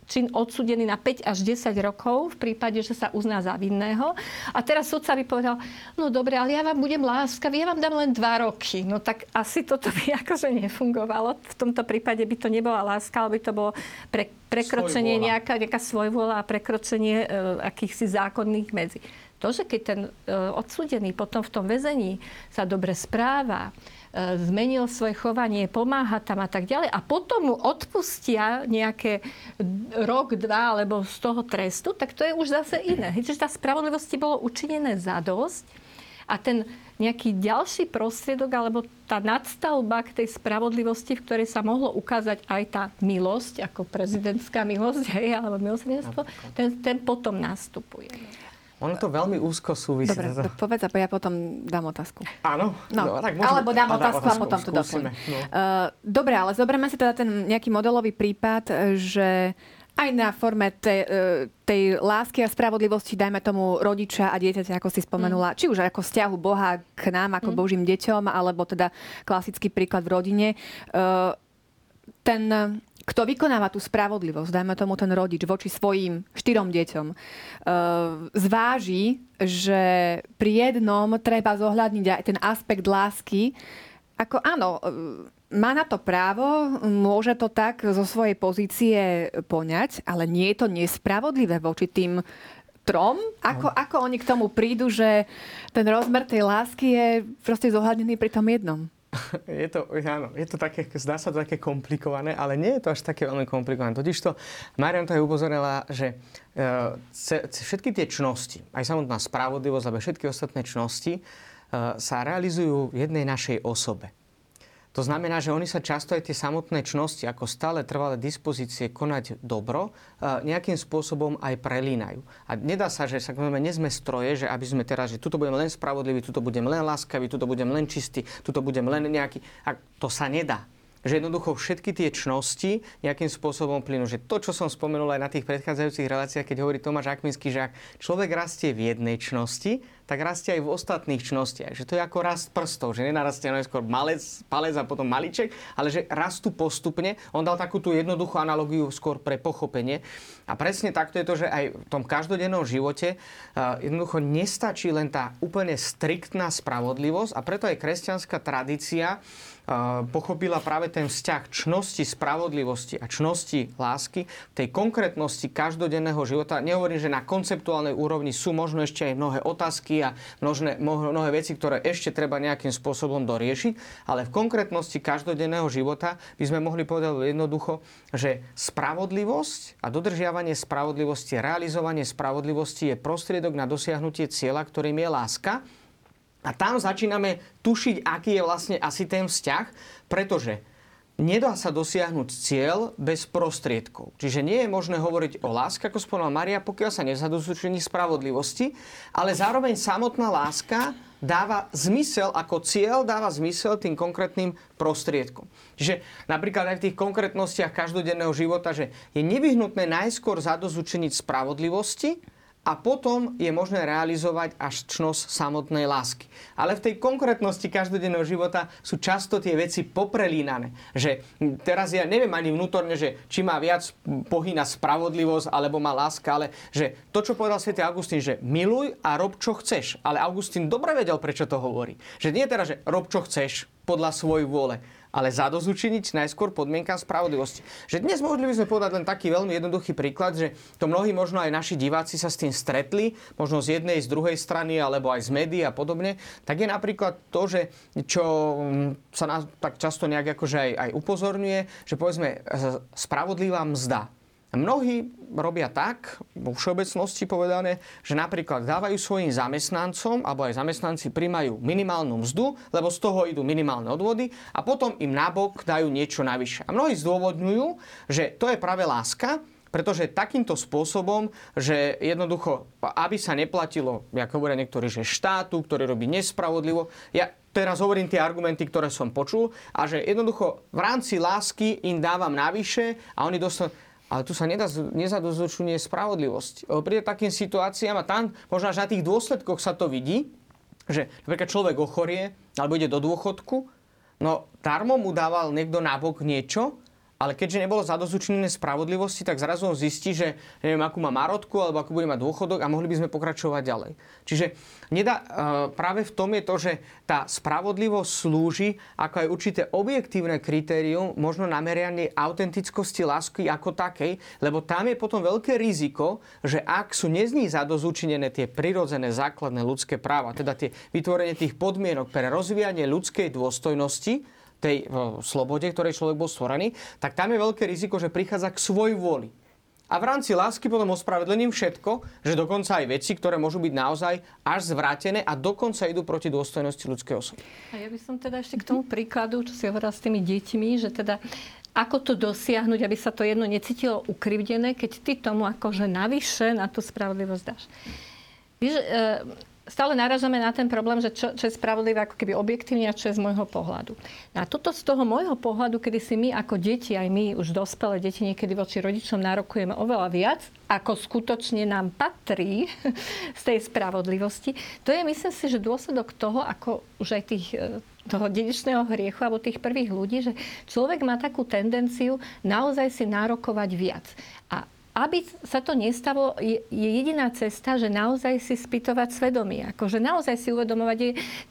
čin odsudený na 5 až 10 rokov v prípade, že sa uzná za vinného. A teraz sudca by povedal, no dobre, ale ja vám budem láskavý, ja vám dám len 2 roky. No tak asi toto by akože nefungovalo. V tomto prípade by to nebola láska, ale by to bolo pre, prekročenie nejaká, nejaká svojvola a prekročenie e, akýchsi zákonných medzi. To, že keď ten e, odsúdený potom v tom väzení sa dobre správa, zmenil svoje chovanie, pomáha tam a tak ďalej. A potom mu odpustia nejaké rok, dva alebo z toho trestu, tak to je už zase iné. Čiže tá spravodlivosti bolo učinené za dosť a ten nejaký ďalší prostriedok alebo tá nadstavba k tej spravodlivosti, v ktorej sa mohlo ukázať aj tá milosť, ako prezidentská milosť, hej, alebo milosrdenstvo, ten, ten potom nastupuje. Ono to veľmi úzko súvisí. Dobre, to povedz a ja potom dám otázku. Áno? No, no tak môžeme, alebo dám otázku, otázku a potom to doplním. No. Uh, dobre, ale zoberieme si teda ten nejaký modelový prípad, že aj na forme tej, tej lásky a spravodlivosti, dajme tomu rodiča a dieťaťa, ako si spomenula, mm. či už ako vzťahu Boha k nám, ako mm. Božím deťom, alebo teda klasický príklad v rodine. Uh, ten kto vykonáva tú spravodlivosť, dajme tomu ten rodič voči svojim štyrom deťom, e, zváži, že pri jednom treba zohľadniť aj ten aspekt lásky, ako áno, e, má na to právo, môže to tak zo svojej pozície poňať, ale nie je to nespravodlivé voči tým trom? Ako, ako oni k tomu prídu, že ten rozmer tej lásky je proste zohľadnený pri tom jednom? je to, áno, je to také, zdá sa to také komplikované, ale nie je to až také veľmi komplikované. Totižto Marian to aj upozorila, že e, všetky tie čnosti, aj samotná spravodlivosť, alebo všetky ostatné čnosti e, sa realizujú v jednej našej osobe. To znamená, že oni sa často aj tie samotné čnosti, ako stále trvalé dispozície konať dobro, nejakým spôsobom aj prelínajú. A nedá sa, že sa nie sme stroje, že aby sme teraz, že tuto budeme len spravodliví, tuto budem len láskavý, tuto budem len čistý, tuto budem len nejaký... A to sa nedá že jednoducho všetky tie čnosti nejakým spôsobom plynú. Že to, čo som spomenul aj na tých predchádzajúcich reláciách, keď hovorí Tomáš Akminský, že ak človek rastie v jednej čnosti, tak rastie aj v ostatných čnostiach. Že to je ako rast prstov, že nenarastie najskôr malec, palec a potom maliček, ale že rastú postupne. On dal takú tú jednoduchú analogiu skôr pre pochopenie. A presne takto je to, že aj v tom každodennom živote uh, jednoducho nestačí len tá úplne striktná spravodlivosť a preto aj kresťanská tradícia pochopila práve ten vzťah čnosti, spravodlivosti a čnosti lásky, tej konkrétnosti každodenného života. Nehovorím, že na konceptuálnej úrovni sú možno ešte aj mnohé otázky, a množné, mnohé veci, ktoré ešte treba nejakým spôsobom doriešiť, ale v konkrétnosti každodenného života by sme mohli povedať jednoducho, že spravodlivosť a dodržiavanie spravodlivosti, realizovanie spravodlivosti je prostriedok na dosiahnutie cieľa, ktorým je láska. A tam začíname tušiť, aký je vlastne asi ten vzťah, pretože nedá sa dosiahnuť cieľ bez prostriedkov. Čiže nie je možné hovoriť o láske, ako spomínala Maria, pokiaľ sa nezadosúčení spravodlivosti, ale zároveň samotná láska dáva zmysel, ako cieľ dáva zmysel tým konkrétnym prostriedkom. Čiže napríklad aj v tých konkrétnostiach každodenného života, že je nevyhnutné najskôr zadozučeniť spravodlivosti, a potom je možné realizovať až čnosť samotnej lásky. Ale v tej konkrétnosti každodenného života sú často tie veci poprelínané. Že teraz ja neviem ani vnútorne, že či má viac pohýna spravodlivosť alebo má láska, ale že to, čo povedal svätý Augustín, že miluj a rob, čo chceš. Ale Augustín dobre vedel, prečo to hovorí. Že nie teraz, že rob, čo chceš podľa svojej vôle ale zadozučiniť najskôr podmienkam spravodlivosti. Že dnes mohli by sme povedať len taký veľmi jednoduchý príklad, že to mnohí možno aj naši diváci sa s tým stretli, možno z jednej, z druhej strany, alebo aj z médií a podobne, tak je napríklad to, že čo mm, sa nás tak často nejak akože aj, aj upozorňuje, že povedzme spravodlivá mzda Mnohí robia tak, vo všeobecnosti povedané, že napríklad dávajú svojim zamestnancom, alebo aj zamestnanci príjmajú minimálnu mzdu, lebo z toho idú minimálne odvody a potom im nabok dajú niečo navyše. A mnohí zdôvodňujú, že to je práve láska, pretože takýmto spôsobom, že jednoducho, aby sa neplatilo, ako hovoria niektorí, že štátu, ktorý robí nespravodlivo, ja teraz hovorím tie argumenty, ktoré som počul, a že jednoducho v rámci lásky im dávam navyše a oni dostanú ale tu sa nedá, spravodlivosť. Príde takým situáciám a tam možno až na tých dôsledkoch sa to vidí, že napríklad človek ochorie alebo ide do dôchodku, no darmo mu dával niekto nabok niečo, ale keďže nebolo zadozučnené spravodlivosti, tak zrazu on zistí, že neviem, akú má marotku alebo akú bude mať dôchodok a mohli by sme pokračovať ďalej. Čiže nedá, e, práve v tom je to, že tá spravodlivosť slúži ako aj určité objektívne kritérium, možno namerianie autentickosti lásky ako takej, lebo tam je potom veľké riziko, že ak sú nezní zadozučinené tie prirodzené základné ľudské práva, teda tie vytvorenie tých podmienok pre rozvíjanie ľudskej dôstojnosti, tej slobode, ktorej človek bol stvorený, tak tam je veľké riziko, že prichádza k svoj vôli. A v rámci lásky potom ospravedlením všetko, že dokonca aj veci, ktoré môžu byť naozaj až zvrátené a dokonca idú proti dôstojnosti ľudskej osoby. A ja by som teda ešte k tomu príkladu, čo si hovorila s tými deťmi, že teda ako to dosiahnuť, aby sa to jedno necítilo ukrivdené, keď ty tomu akože navyše na tú spravodlivosť dáš. Víš, stále naražame na ten problém, že čo, čo je spravodlivé ako keby objektívne a čo je z môjho pohľadu. A toto z toho môjho pohľadu, kedy si my ako deti, aj my už dospelé deti niekedy voči rodičom nárokujeme oveľa viac, ako skutočne nám patrí z tej spravodlivosti, to je myslím si, že dôsledok toho, ako už aj tých e, toho dedičného hriechu alebo tých prvých ľudí, že človek má takú tendenciu naozaj si nárokovať viac. A aby sa to nestalo, je, je jediná cesta, že naozaj si spýtovať svedomie. Akože naozaj si uvedomovať,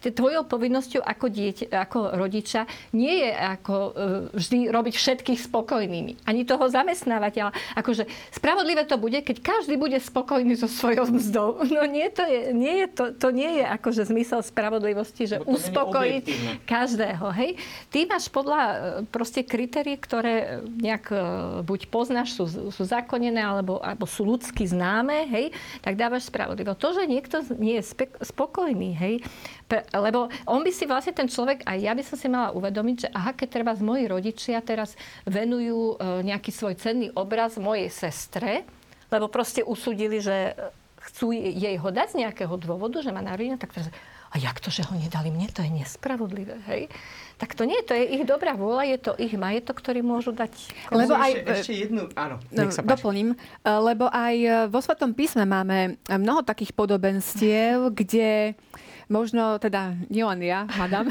že tvojou povinnosťou ako, dieť, ako rodiča nie je ako e, vždy robiť všetkých spokojnými. Ani toho zamestnávateľa. Akože spravodlivé to bude, keď každý bude spokojný so svojou mzdou. No nie, to, je, nie je, to, to nie je akože zmysel spravodlivosti, že uspokojiť každého. Hej? Ty máš podľa e, proste kritérií, ktoré nejak e, buď poznáš, sú, sú zakonené, zverejnené alebo, alebo sú ľudsky známe, hej, tak dávaš spravodlivo. To, že niekto nie je spokojný, hej, pre, lebo on by si vlastne ten človek, aj ja by som si mala uvedomiť, že aha, keď treba z moji rodičia teraz venujú e, nejaký svoj cenný obraz mojej sestre, lebo proste usúdili, že chcú jej ho dať z nejakého dôvodu, že má narodina, tak teraz, a jak to, že ho nedali mne, to je nespravodlivé, hej tak to nie, to je ich dobrá vôľa, je to ich majetok, ktorý môžu dať. Lebo aj, ešte, ešte jednu, áno, nech sa doplním, lebo aj vo Svetom písme máme mnoho takých podobenstiev, kde možno teda nielen ja, madam,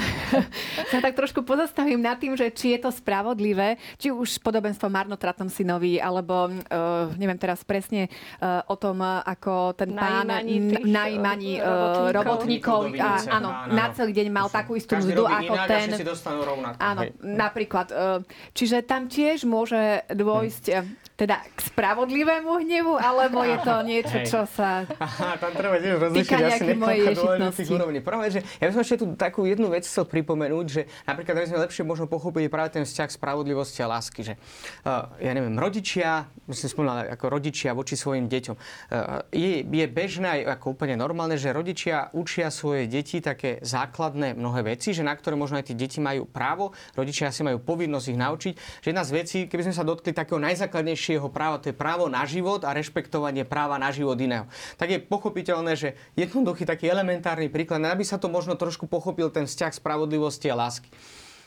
sa tak trošku pozastavím nad tým, že či je to spravodlivé, či už podobenstvo marnotratnom synovi, alebo uh, neviem teraz presne uh, o tom, ako ten pán najímaní uh, robotníkov, robotníkov a, áno, áno, na celý deň mal takú istú mzdu ako inak, ten. Si dostanú rovnako. Áno, Hej. napríklad. Uh, čiže tam tiež môže dôjsť... Teda k spravodlivému hnevu, alebo je to niečo, čo sa Aha, tam treba tiež rozlišiť asi niekoľko dôležitých úrovní. Prvé, že ja by som ešte tu takú jednu vec chcel pripomenúť, že napríklad aby sme lepšie možno pochopili práve ten vzťah spravodlivosti a lásky, že uh, ja neviem, rodičia, som spomínal ako rodičia voči svojim deťom, uh, je, je bežné aj ako úplne normálne, že rodičia učia svoje deti také základné mnohé veci, že na ktoré možno aj tie deti majú právo, rodičia si majú povinnosť ich naučiť. Že jedna z vecí, keby sme sa dotkli takého najzákladnejšieho najvyššieho práva, to je právo na život a rešpektovanie práva na život iného. Tak je pochopiteľné, že jednoduchý taký elementárny príklad, aby sa to možno trošku pochopil ten vzťah spravodlivosti a lásky.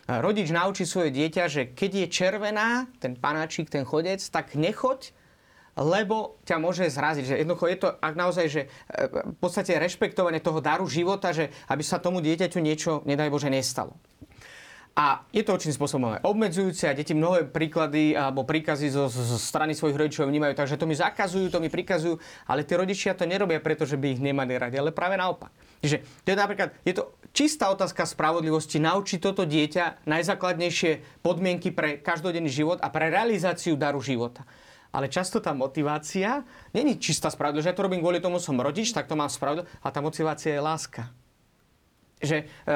Rodič naučí svoje dieťa, že keď je červená, ten panáčik, ten chodec, tak nechoď, lebo ťa môže zraziť. Že jednoducho je to ak naozaj, že e, v podstate rešpektovanie toho daru života, že aby sa tomu dieťaťu niečo, nedaj Bože, nestalo. A je to určitým spôsobom obmedzujúce a deti mnohé príklady alebo príkazy zo, zo strany svojich rodičov vnímajú tak, že to mi zakazujú, to mi prikazujú, ale tí rodičia to nerobia, pretože by ich nemali radi, ale práve naopak. Čiže to je napríklad, je to čistá otázka spravodlivosti naučiť toto dieťa najzákladnejšie podmienky pre každodenný život a pre realizáciu daru života. Ale často tá motivácia není čistá spravodlivosť. Ja to robím kvôli tomu, som rodič, tak to mám spravodlivosť. A tá motivácia je láska že e,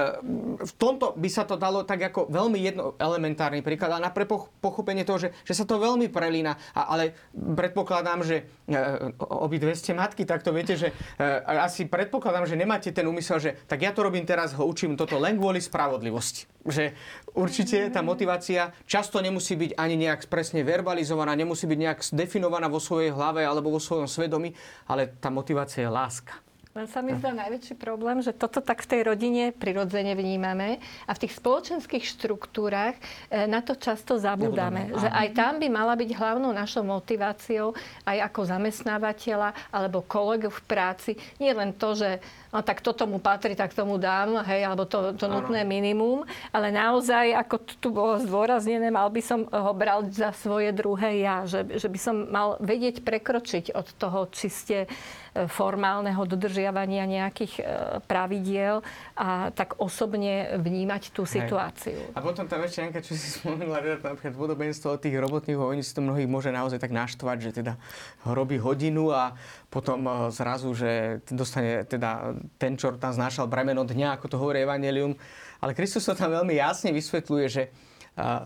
v tomto by sa to dalo tak ako veľmi jedno elementárny príklad, ale na pochopenie toho, že, že sa to veľmi prelína. A, ale predpokladám, že e, obidve ste matky, tak to viete, že e, asi predpokladám, že nemáte ten úmysel, že tak ja to robím teraz, ho učím toto len kvôli spravodlivosti. Že určite tá motivácia často nemusí byť ani nejak presne verbalizovaná, nemusí byť nejak definovaná vo svojej hlave alebo vo svojom svedomí, ale tá motivácia je láska. Len sa mi zdá najväčší problém, že toto tak v tej rodine prirodzene vnímame a v tých spoločenských štruktúrach e, na to často zabúdame. Že aj tam by mala byť hlavnou našou motiváciou aj ako zamestnávateľa alebo kolegu v práci. Nie len to, že no tak toto mu patrí, tak tomu dám, hej, alebo to, to nutné minimum, ale naozaj, ako tu bolo zdôraznené, mal by som ho brať za svoje druhé ja, že, že by som mal vedieť prekročiť od toho čiste formálneho dodržiavania nejakých e, pravidiel a tak osobne vnímať tú situáciu. Hej. A potom tá ešte, Janka, čo si spomínala, napríklad podobenstvo od tých robotníkov, oni si to mnohých môže naozaj tak naštvať, že teda robí hodinu a potom e, zrazu, že dostane teda ten, čo tam znášal bremeno dňa, ako to hovorí Evangelium. Ale Kristus to tam veľmi jasne vysvetľuje, že e,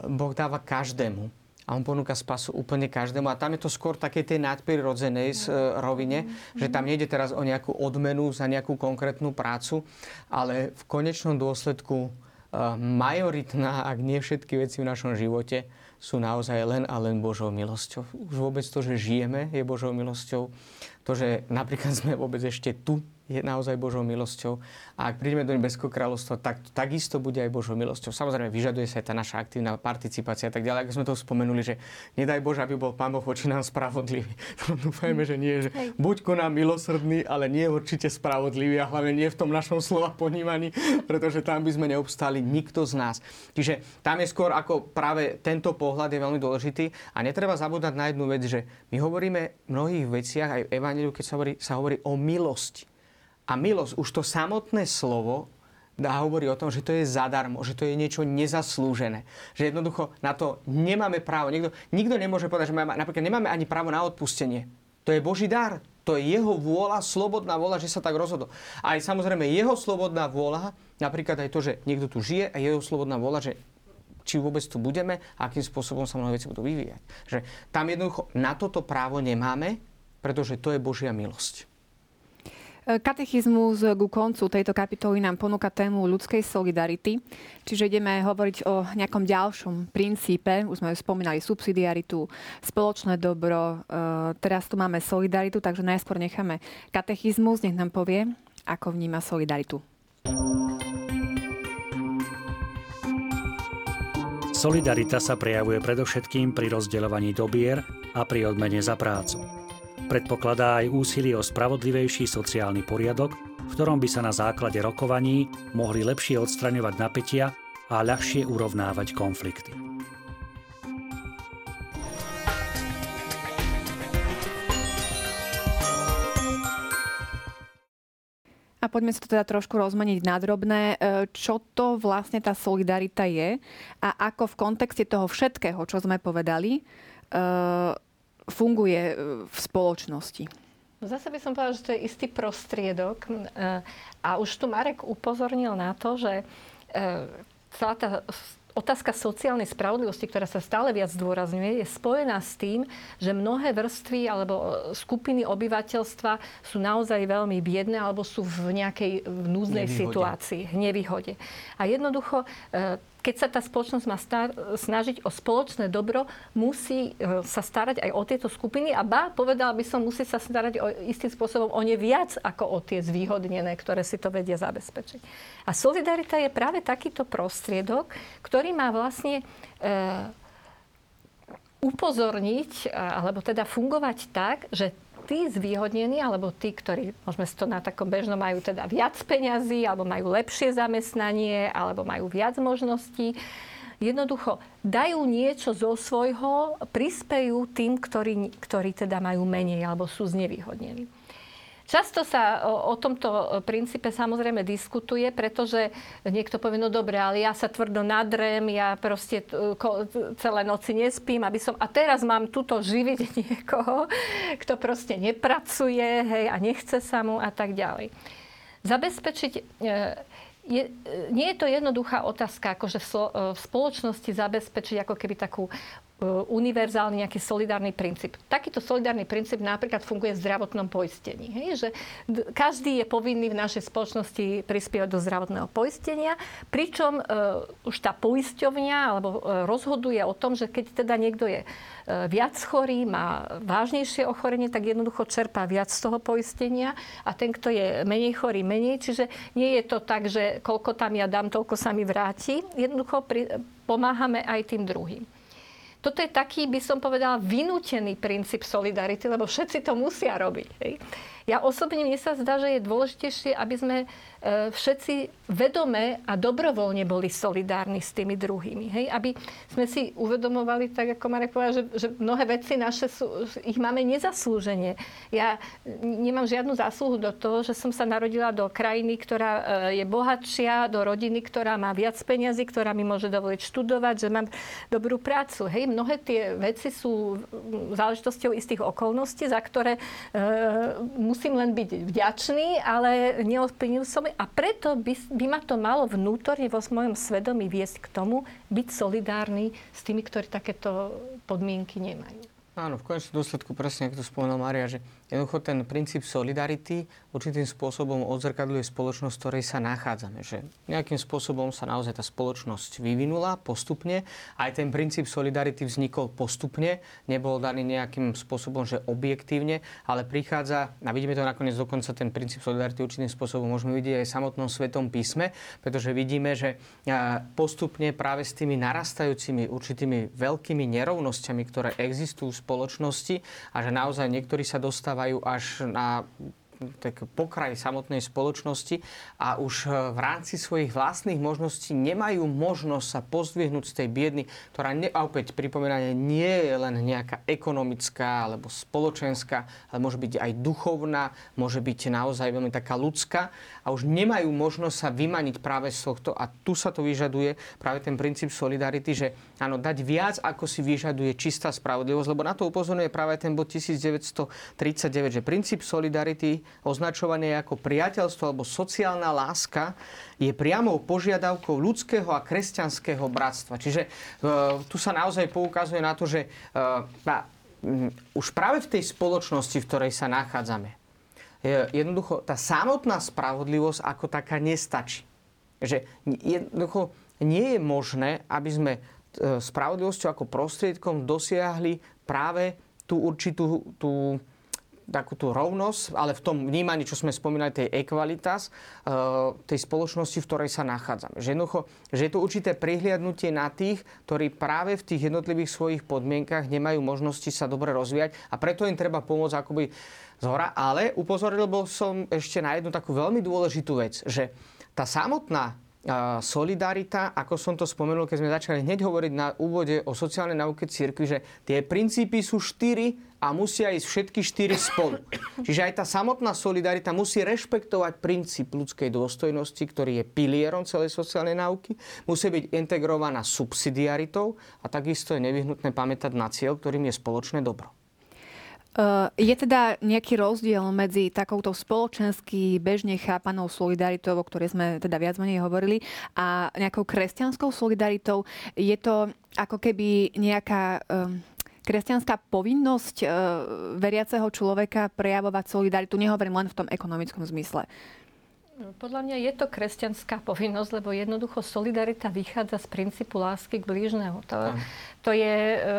Boh dáva každému a on ponúka spasu úplne každému. A tam je to skôr také tej nadprirodzenej uh, rovine, že tam nejde teraz o nejakú odmenu za nejakú konkrétnu prácu, ale v konečnom dôsledku uh, majoritná, ak nie všetky veci v našom živote, sú naozaj len a len Božou milosťou. Už vôbec to, že žijeme, je Božou milosťou. To, že napríklad sme vôbec ešte tu, je naozaj Božou milosťou. A ak prídeme do nebeského kráľovstva, tak takisto bude aj Božou milosťou. Samozrejme, vyžaduje sa aj tá naša aktívna participácia a tak ďalej. Ako sme to spomenuli, že nedaj Bože, aby bol Pán Boh voči nám spravodlivý. Dúfajme, že nie. Že buď koná milosrdný, ale nie určite spravodlivý a hlavne nie v tom našom slova ponímaní, pretože tam by sme neobstáli nikto z nás. Čiže tam je skôr ako práve tento pohľad je veľmi dôležitý a netreba zabúdať na jednu vec, že my hovoríme v mnohých veciach aj v Evangeliu, keď sa hovorí, sa hovorí o milosti. A milosť, už to samotné slovo dá hovorí o tom, že to je zadarmo, že to je niečo nezaslúžené. Že jednoducho na to nemáme právo. Nikto, nikto nemôže povedať, že máme, napríklad nemáme ani právo na odpustenie. To je Boží dar. To je jeho vôľa, slobodná vôľa, že sa tak rozhodol. A aj samozrejme jeho slobodná vôľa, napríklad aj to, že niekto tu žije a jeho slobodná vôľa, že či vôbec tu budeme a akým spôsobom sa mnohé veci budú vyvíjať. Že tam jednoducho na toto právo nemáme, pretože to je Božia milosť. Katechizmus ku koncu tejto kapitoly nám ponúka tému ľudskej solidarity, čiže ideme hovoriť o nejakom ďalšom princípe. Už sme spomínali subsidiaritu, spoločné dobro, e, teraz tu máme solidaritu, takže najskôr necháme katechizmus, nech nám povie, ako vníma solidaritu. Solidarita sa prejavuje predovšetkým pri rozdeľovaní dobier a pri odmene za prácu. Predpokladá aj úsilie o spravodlivejší sociálny poriadok, v ktorom by sa na základe rokovaní mohli lepšie odstraňovať napätia a ľahšie urovnávať konflikty. A poďme sa to teda trošku rozmeniť na drobné. E, čo to vlastne tá solidarita je a ako v kontexte toho všetkého, čo sme povedali, e, funguje v spoločnosti. No zase by som povedala, že to je istý prostriedok. A už tu Marek upozornil na to, že celá tá otázka sociálnej spravodlivosti, ktorá sa stále viac zdôrazňuje, je spojená s tým, že mnohé vrstvy alebo e, skupiny obyvateľstva sú naozaj veľmi biedne alebo sú v nejakej núznej situácii, nevýhode. A jednoducho e, keď sa tá spoločnosť má star- snažiť o spoločné dobro, musí e, sa starať aj o tieto skupiny a ba, povedala by som, musí sa starať o istým spôsobom o ne viac ako o tie zvýhodnené, ktoré si to vedia zabezpečiť. A solidarita je práve takýto prostriedok, ktorý má vlastne e, upozorniť, alebo teda fungovať tak, že tí zvýhodnení, alebo tí, ktorí, môžeme si to na takom bežnom, majú teda viac peňazí, alebo majú lepšie zamestnanie, alebo majú viac možností, jednoducho dajú niečo zo svojho, prispejú tým, ktorí, ktorí teda majú menej alebo sú znevýhodnení. Často sa o, o tomto princípe samozrejme diskutuje, pretože niekto povie, no dobre, ale ja sa tvrdo nadrem, ja proste celé noci nespím, aby som... A teraz mám tuto živiť niekoho, kto proste nepracuje, hej, a nechce sa mu a tak ďalej. Zabezpečiť e, je, nie je to jednoduchá otázka, akože v, v spoločnosti zabezpečiť ako keby takú E, univerzálny nejaký solidárny princíp. Takýto solidárny princíp napríklad funguje v zdravotnom poistení. Hej? Že každý je povinný v našej spoločnosti prispievať do zdravotného poistenia, pričom e, už tá poisťovňa alebo e, rozhoduje o tom, že keď teda niekto je e, viac chorý, má vážnejšie ochorenie, tak jednoducho čerpá viac z toho poistenia a ten, kto je menej chorý, menej. Čiže nie je to tak, že koľko tam ja dám, toľko sa mi vráti. Jednoducho pri, pomáhame aj tým druhým. Toto je taký, by som povedala, vynútený princíp solidarity, lebo všetci to musia robiť. Hej. Ja osobne mne sa zdá, že je dôležitejšie, aby sme e, všetci vedome a dobrovoľne boli solidárni s tými druhými. Hej? Aby sme si uvedomovali, tak ako Marek povedal, že, že mnohé veci naše sú, ich máme nezaslúženie. Ja nemám žiadnu zásluhu do toho, že som sa narodila do krajiny, ktorá e, je bohatšia, do rodiny, ktorá má viac peniazy, ktorá mi môže dovoliť študovať, že mám dobrú prácu. Hej? Mnohé tie veci sú záležitosťou istých okolností, za ktoré e, musím len byť vďačný, ale neovplyvnil som a preto by, by ma to malo vnútorne vo svojom svedomí viesť k tomu, byť solidárny s tými, ktorí takéto podmienky nemajú. Áno, v konečnom dôsledku, presne ako to spomenul Maria, že Jednoducho ten princíp solidarity určitým spôsobom odzrkadľuje spoločnosť, v ktorej sa nachádzame. Že nejakým spôsobom sa naozaj tá spoločnosť vyvinula postupne. Aj ten princíp solidarity vznikol postupne. Nebol daný nejakým spôsobom, že objektívne, ale prichádza, a vidíme to nakoniec dokonca ten princíp solidarity určitým spôsobom môžeme vidieť aj v samotnom svetom písme, pretože vidíme, že postupne práve s tými narastajúcimi určitými veľkými nerovnosťami, ktoré existujú v spoločnosti a že naozaj niektorí sa dostávajú dostávajú až na tak pokraj samotnej spoločnosti a už e, v rámci svojich vlastných možností nemajú možnosť sa pozdvihnúť z tej biedny, ktorá ne, a opäť pripomínanie nie je len nejaká ekonomická alebo spoločenská, ale môže byť aj duchovná, môže byť naozaj veľmi taká ľudská a už nemajú možnosť sa vymaniť práve z tohto. A tu sa to vyžaduje práve ten princíp solidarity, že áno, dať viac, ako si vyžaduje čistá spravodlivosť, lebo na to upozorňuje práve ten bod 1939, že princíp solidarity označované ako priateľstvo alebo sociálna láska, je priamou požiadavkou ľudského a kresťanského bratstva. Čiže e, tu sa naozaj poukazuje na to, že e, už práve v tej spoločnosti, v ktorej sa nachádzame, je, jednoducho tá samotná spravodlivosť ako taká nestačí. Že jednoducho nie je možné, aby sme e, spravodlivosťou ako prostriedkom dosiahli práve tú určitú tú, takú tú rovnosť, ale v tom vnímaní, čo sme spomínali, tej ekvalitas, uh, tej spoločnosti, v ktorej sa nachádzame. Že, jednoducho, že je to určité prihliadnutie na tých, ktorí práve v tých jednotlivých svojich podmienkach nemajú možnosti sa dobre rozvíjať a preto im treba pomôcť akoby z hora. Ale upozoril bol som ešte na jednu takú veľmi dôležitú vec, že tá samotná solidarita, ako som to spomenul, keď sme začali hneď hovoriť na úvode o sociálnej nauke cirkvi, že tie princípy sú štyri a musia ísť všetky štyri spolu. Čiže aj tá samotná solidarita musí rešpektovať princíp ľudskej dôstojnosti, ktorý je pilierom celej sociálnej náuky, musí byť integrovaná subsidiaritou a takisto je nevyhnutné pamätať na cieľ, ktorým je spoločné dobro. Je teda nejaký rozdiel medzi takouto spoločensky bežne chápanou solidaritou, o ktorej sme teda viac menej hovorili, a nejakou kresťanskou solidaritou? Je to ako keby nejaká kresťanská povinnosť uh, veriaceho človeka prejavovať solidaritu? Nehovorím len v tom ekonomickom zmysle. Podľa mňa je to kresťanská povinnosť, lebo jednoducho solidarita vychádza z princípu lásky k blížneho. To, to, je, e,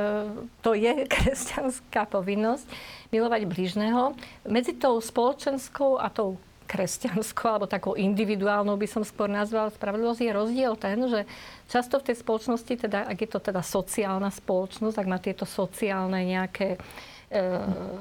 to je kresťanská povinnosť milovať blížneho. Medzi tou spoločenskou a tou kresťanskou alebo takou individuálnou by som skôr nazvala spravodlivosť, je rozdiel ten, že často v tej spoločnosti, teda, ak je to teda sociálna spoločnosť, ak má tieto sociálne nejaké e,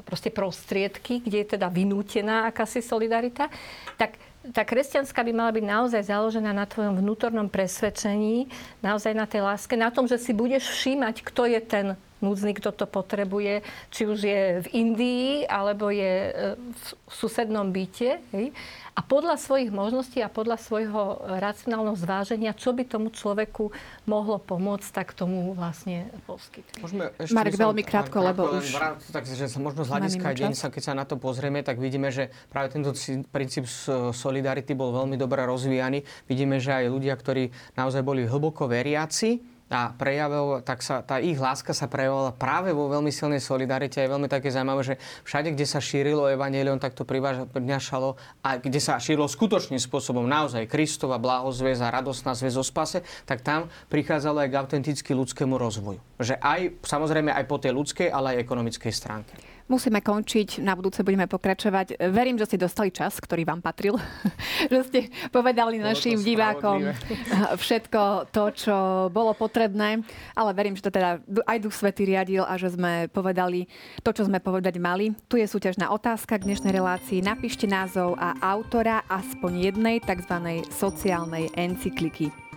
proste prostriedky, kde je teda vynútená akási solidarita, tak tá kresťanská by mala byť naozaj založená na tvojom vnútornom presvedčení, naozaj na tej láske, na tom, že si budeš všímať, kto je ten núdzny, kto to potrebuje, či už je v Indii, alebo je e, v susednom byte. Hej? A podľa svojich možností a podľa svojho racionálneho zváženia, čo by tomu človeku mohlo pomôcť, tak tomu vlastne poskytne. Marek, veľmi krátko, lebo už... Takže sa možno z hľadiska deň sa, keď sa na to pozrieme, tak vidíme, že práve tento princíp solidarity bol veľmi dobre rozvíjaný. Vidíme, že aj ľudia, ktorí naozaj boli hlboko veriaci, a prejavil, tak sa, tá ich láska sa prejavovala práve vo veľmi silnej solidarite. Je veľmi také zaujímavé, že všade, kde sa šírilo evanelium, tak to prinášalo a kde sa šírilo skutočným spôsobom naozaj Kristova blahozväz a radostná zväz o spase, tak tam prichádzalo aj k autenticky ľudskému rozvoju. Že aj, samozrejme aj po tej ľudskej, ale aj ekonomickej stránke. Musíme končiť, na budúce budeme pokračovať. Verím, že ste dostali čas, ktorý vám patril. že ste povedali bolo našim divákom všetko to, čo bolo potrebné. Ale verím, že to teda aj Duch Svety riadil a že sme povedali to, čo sme povedať mali. Tu je súťažná otázka k dnešnej relácii. Napíšte názov a autora aspoň jednej tzv. sociálnej encykliky.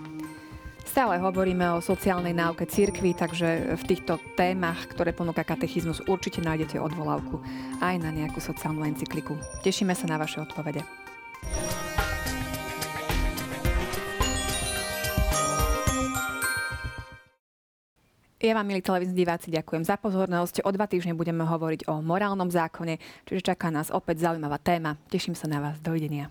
Stále hovoríme o sociálnej náuke cirkvi, takže v týchto témach, ktoré ponúka katechizmus, určite nájdete odvolávku aj na nejakú sociálnu encykliku. Tešíme sa na vaše odpovede. Ja vám, milí televízni diváci, ďakujem za pozornosť. O dva týždne budeme hovoriť o morálnom zákone, čiže čaká nás opäť zaujímavá téma. Teším sa na vás. Dovidenia.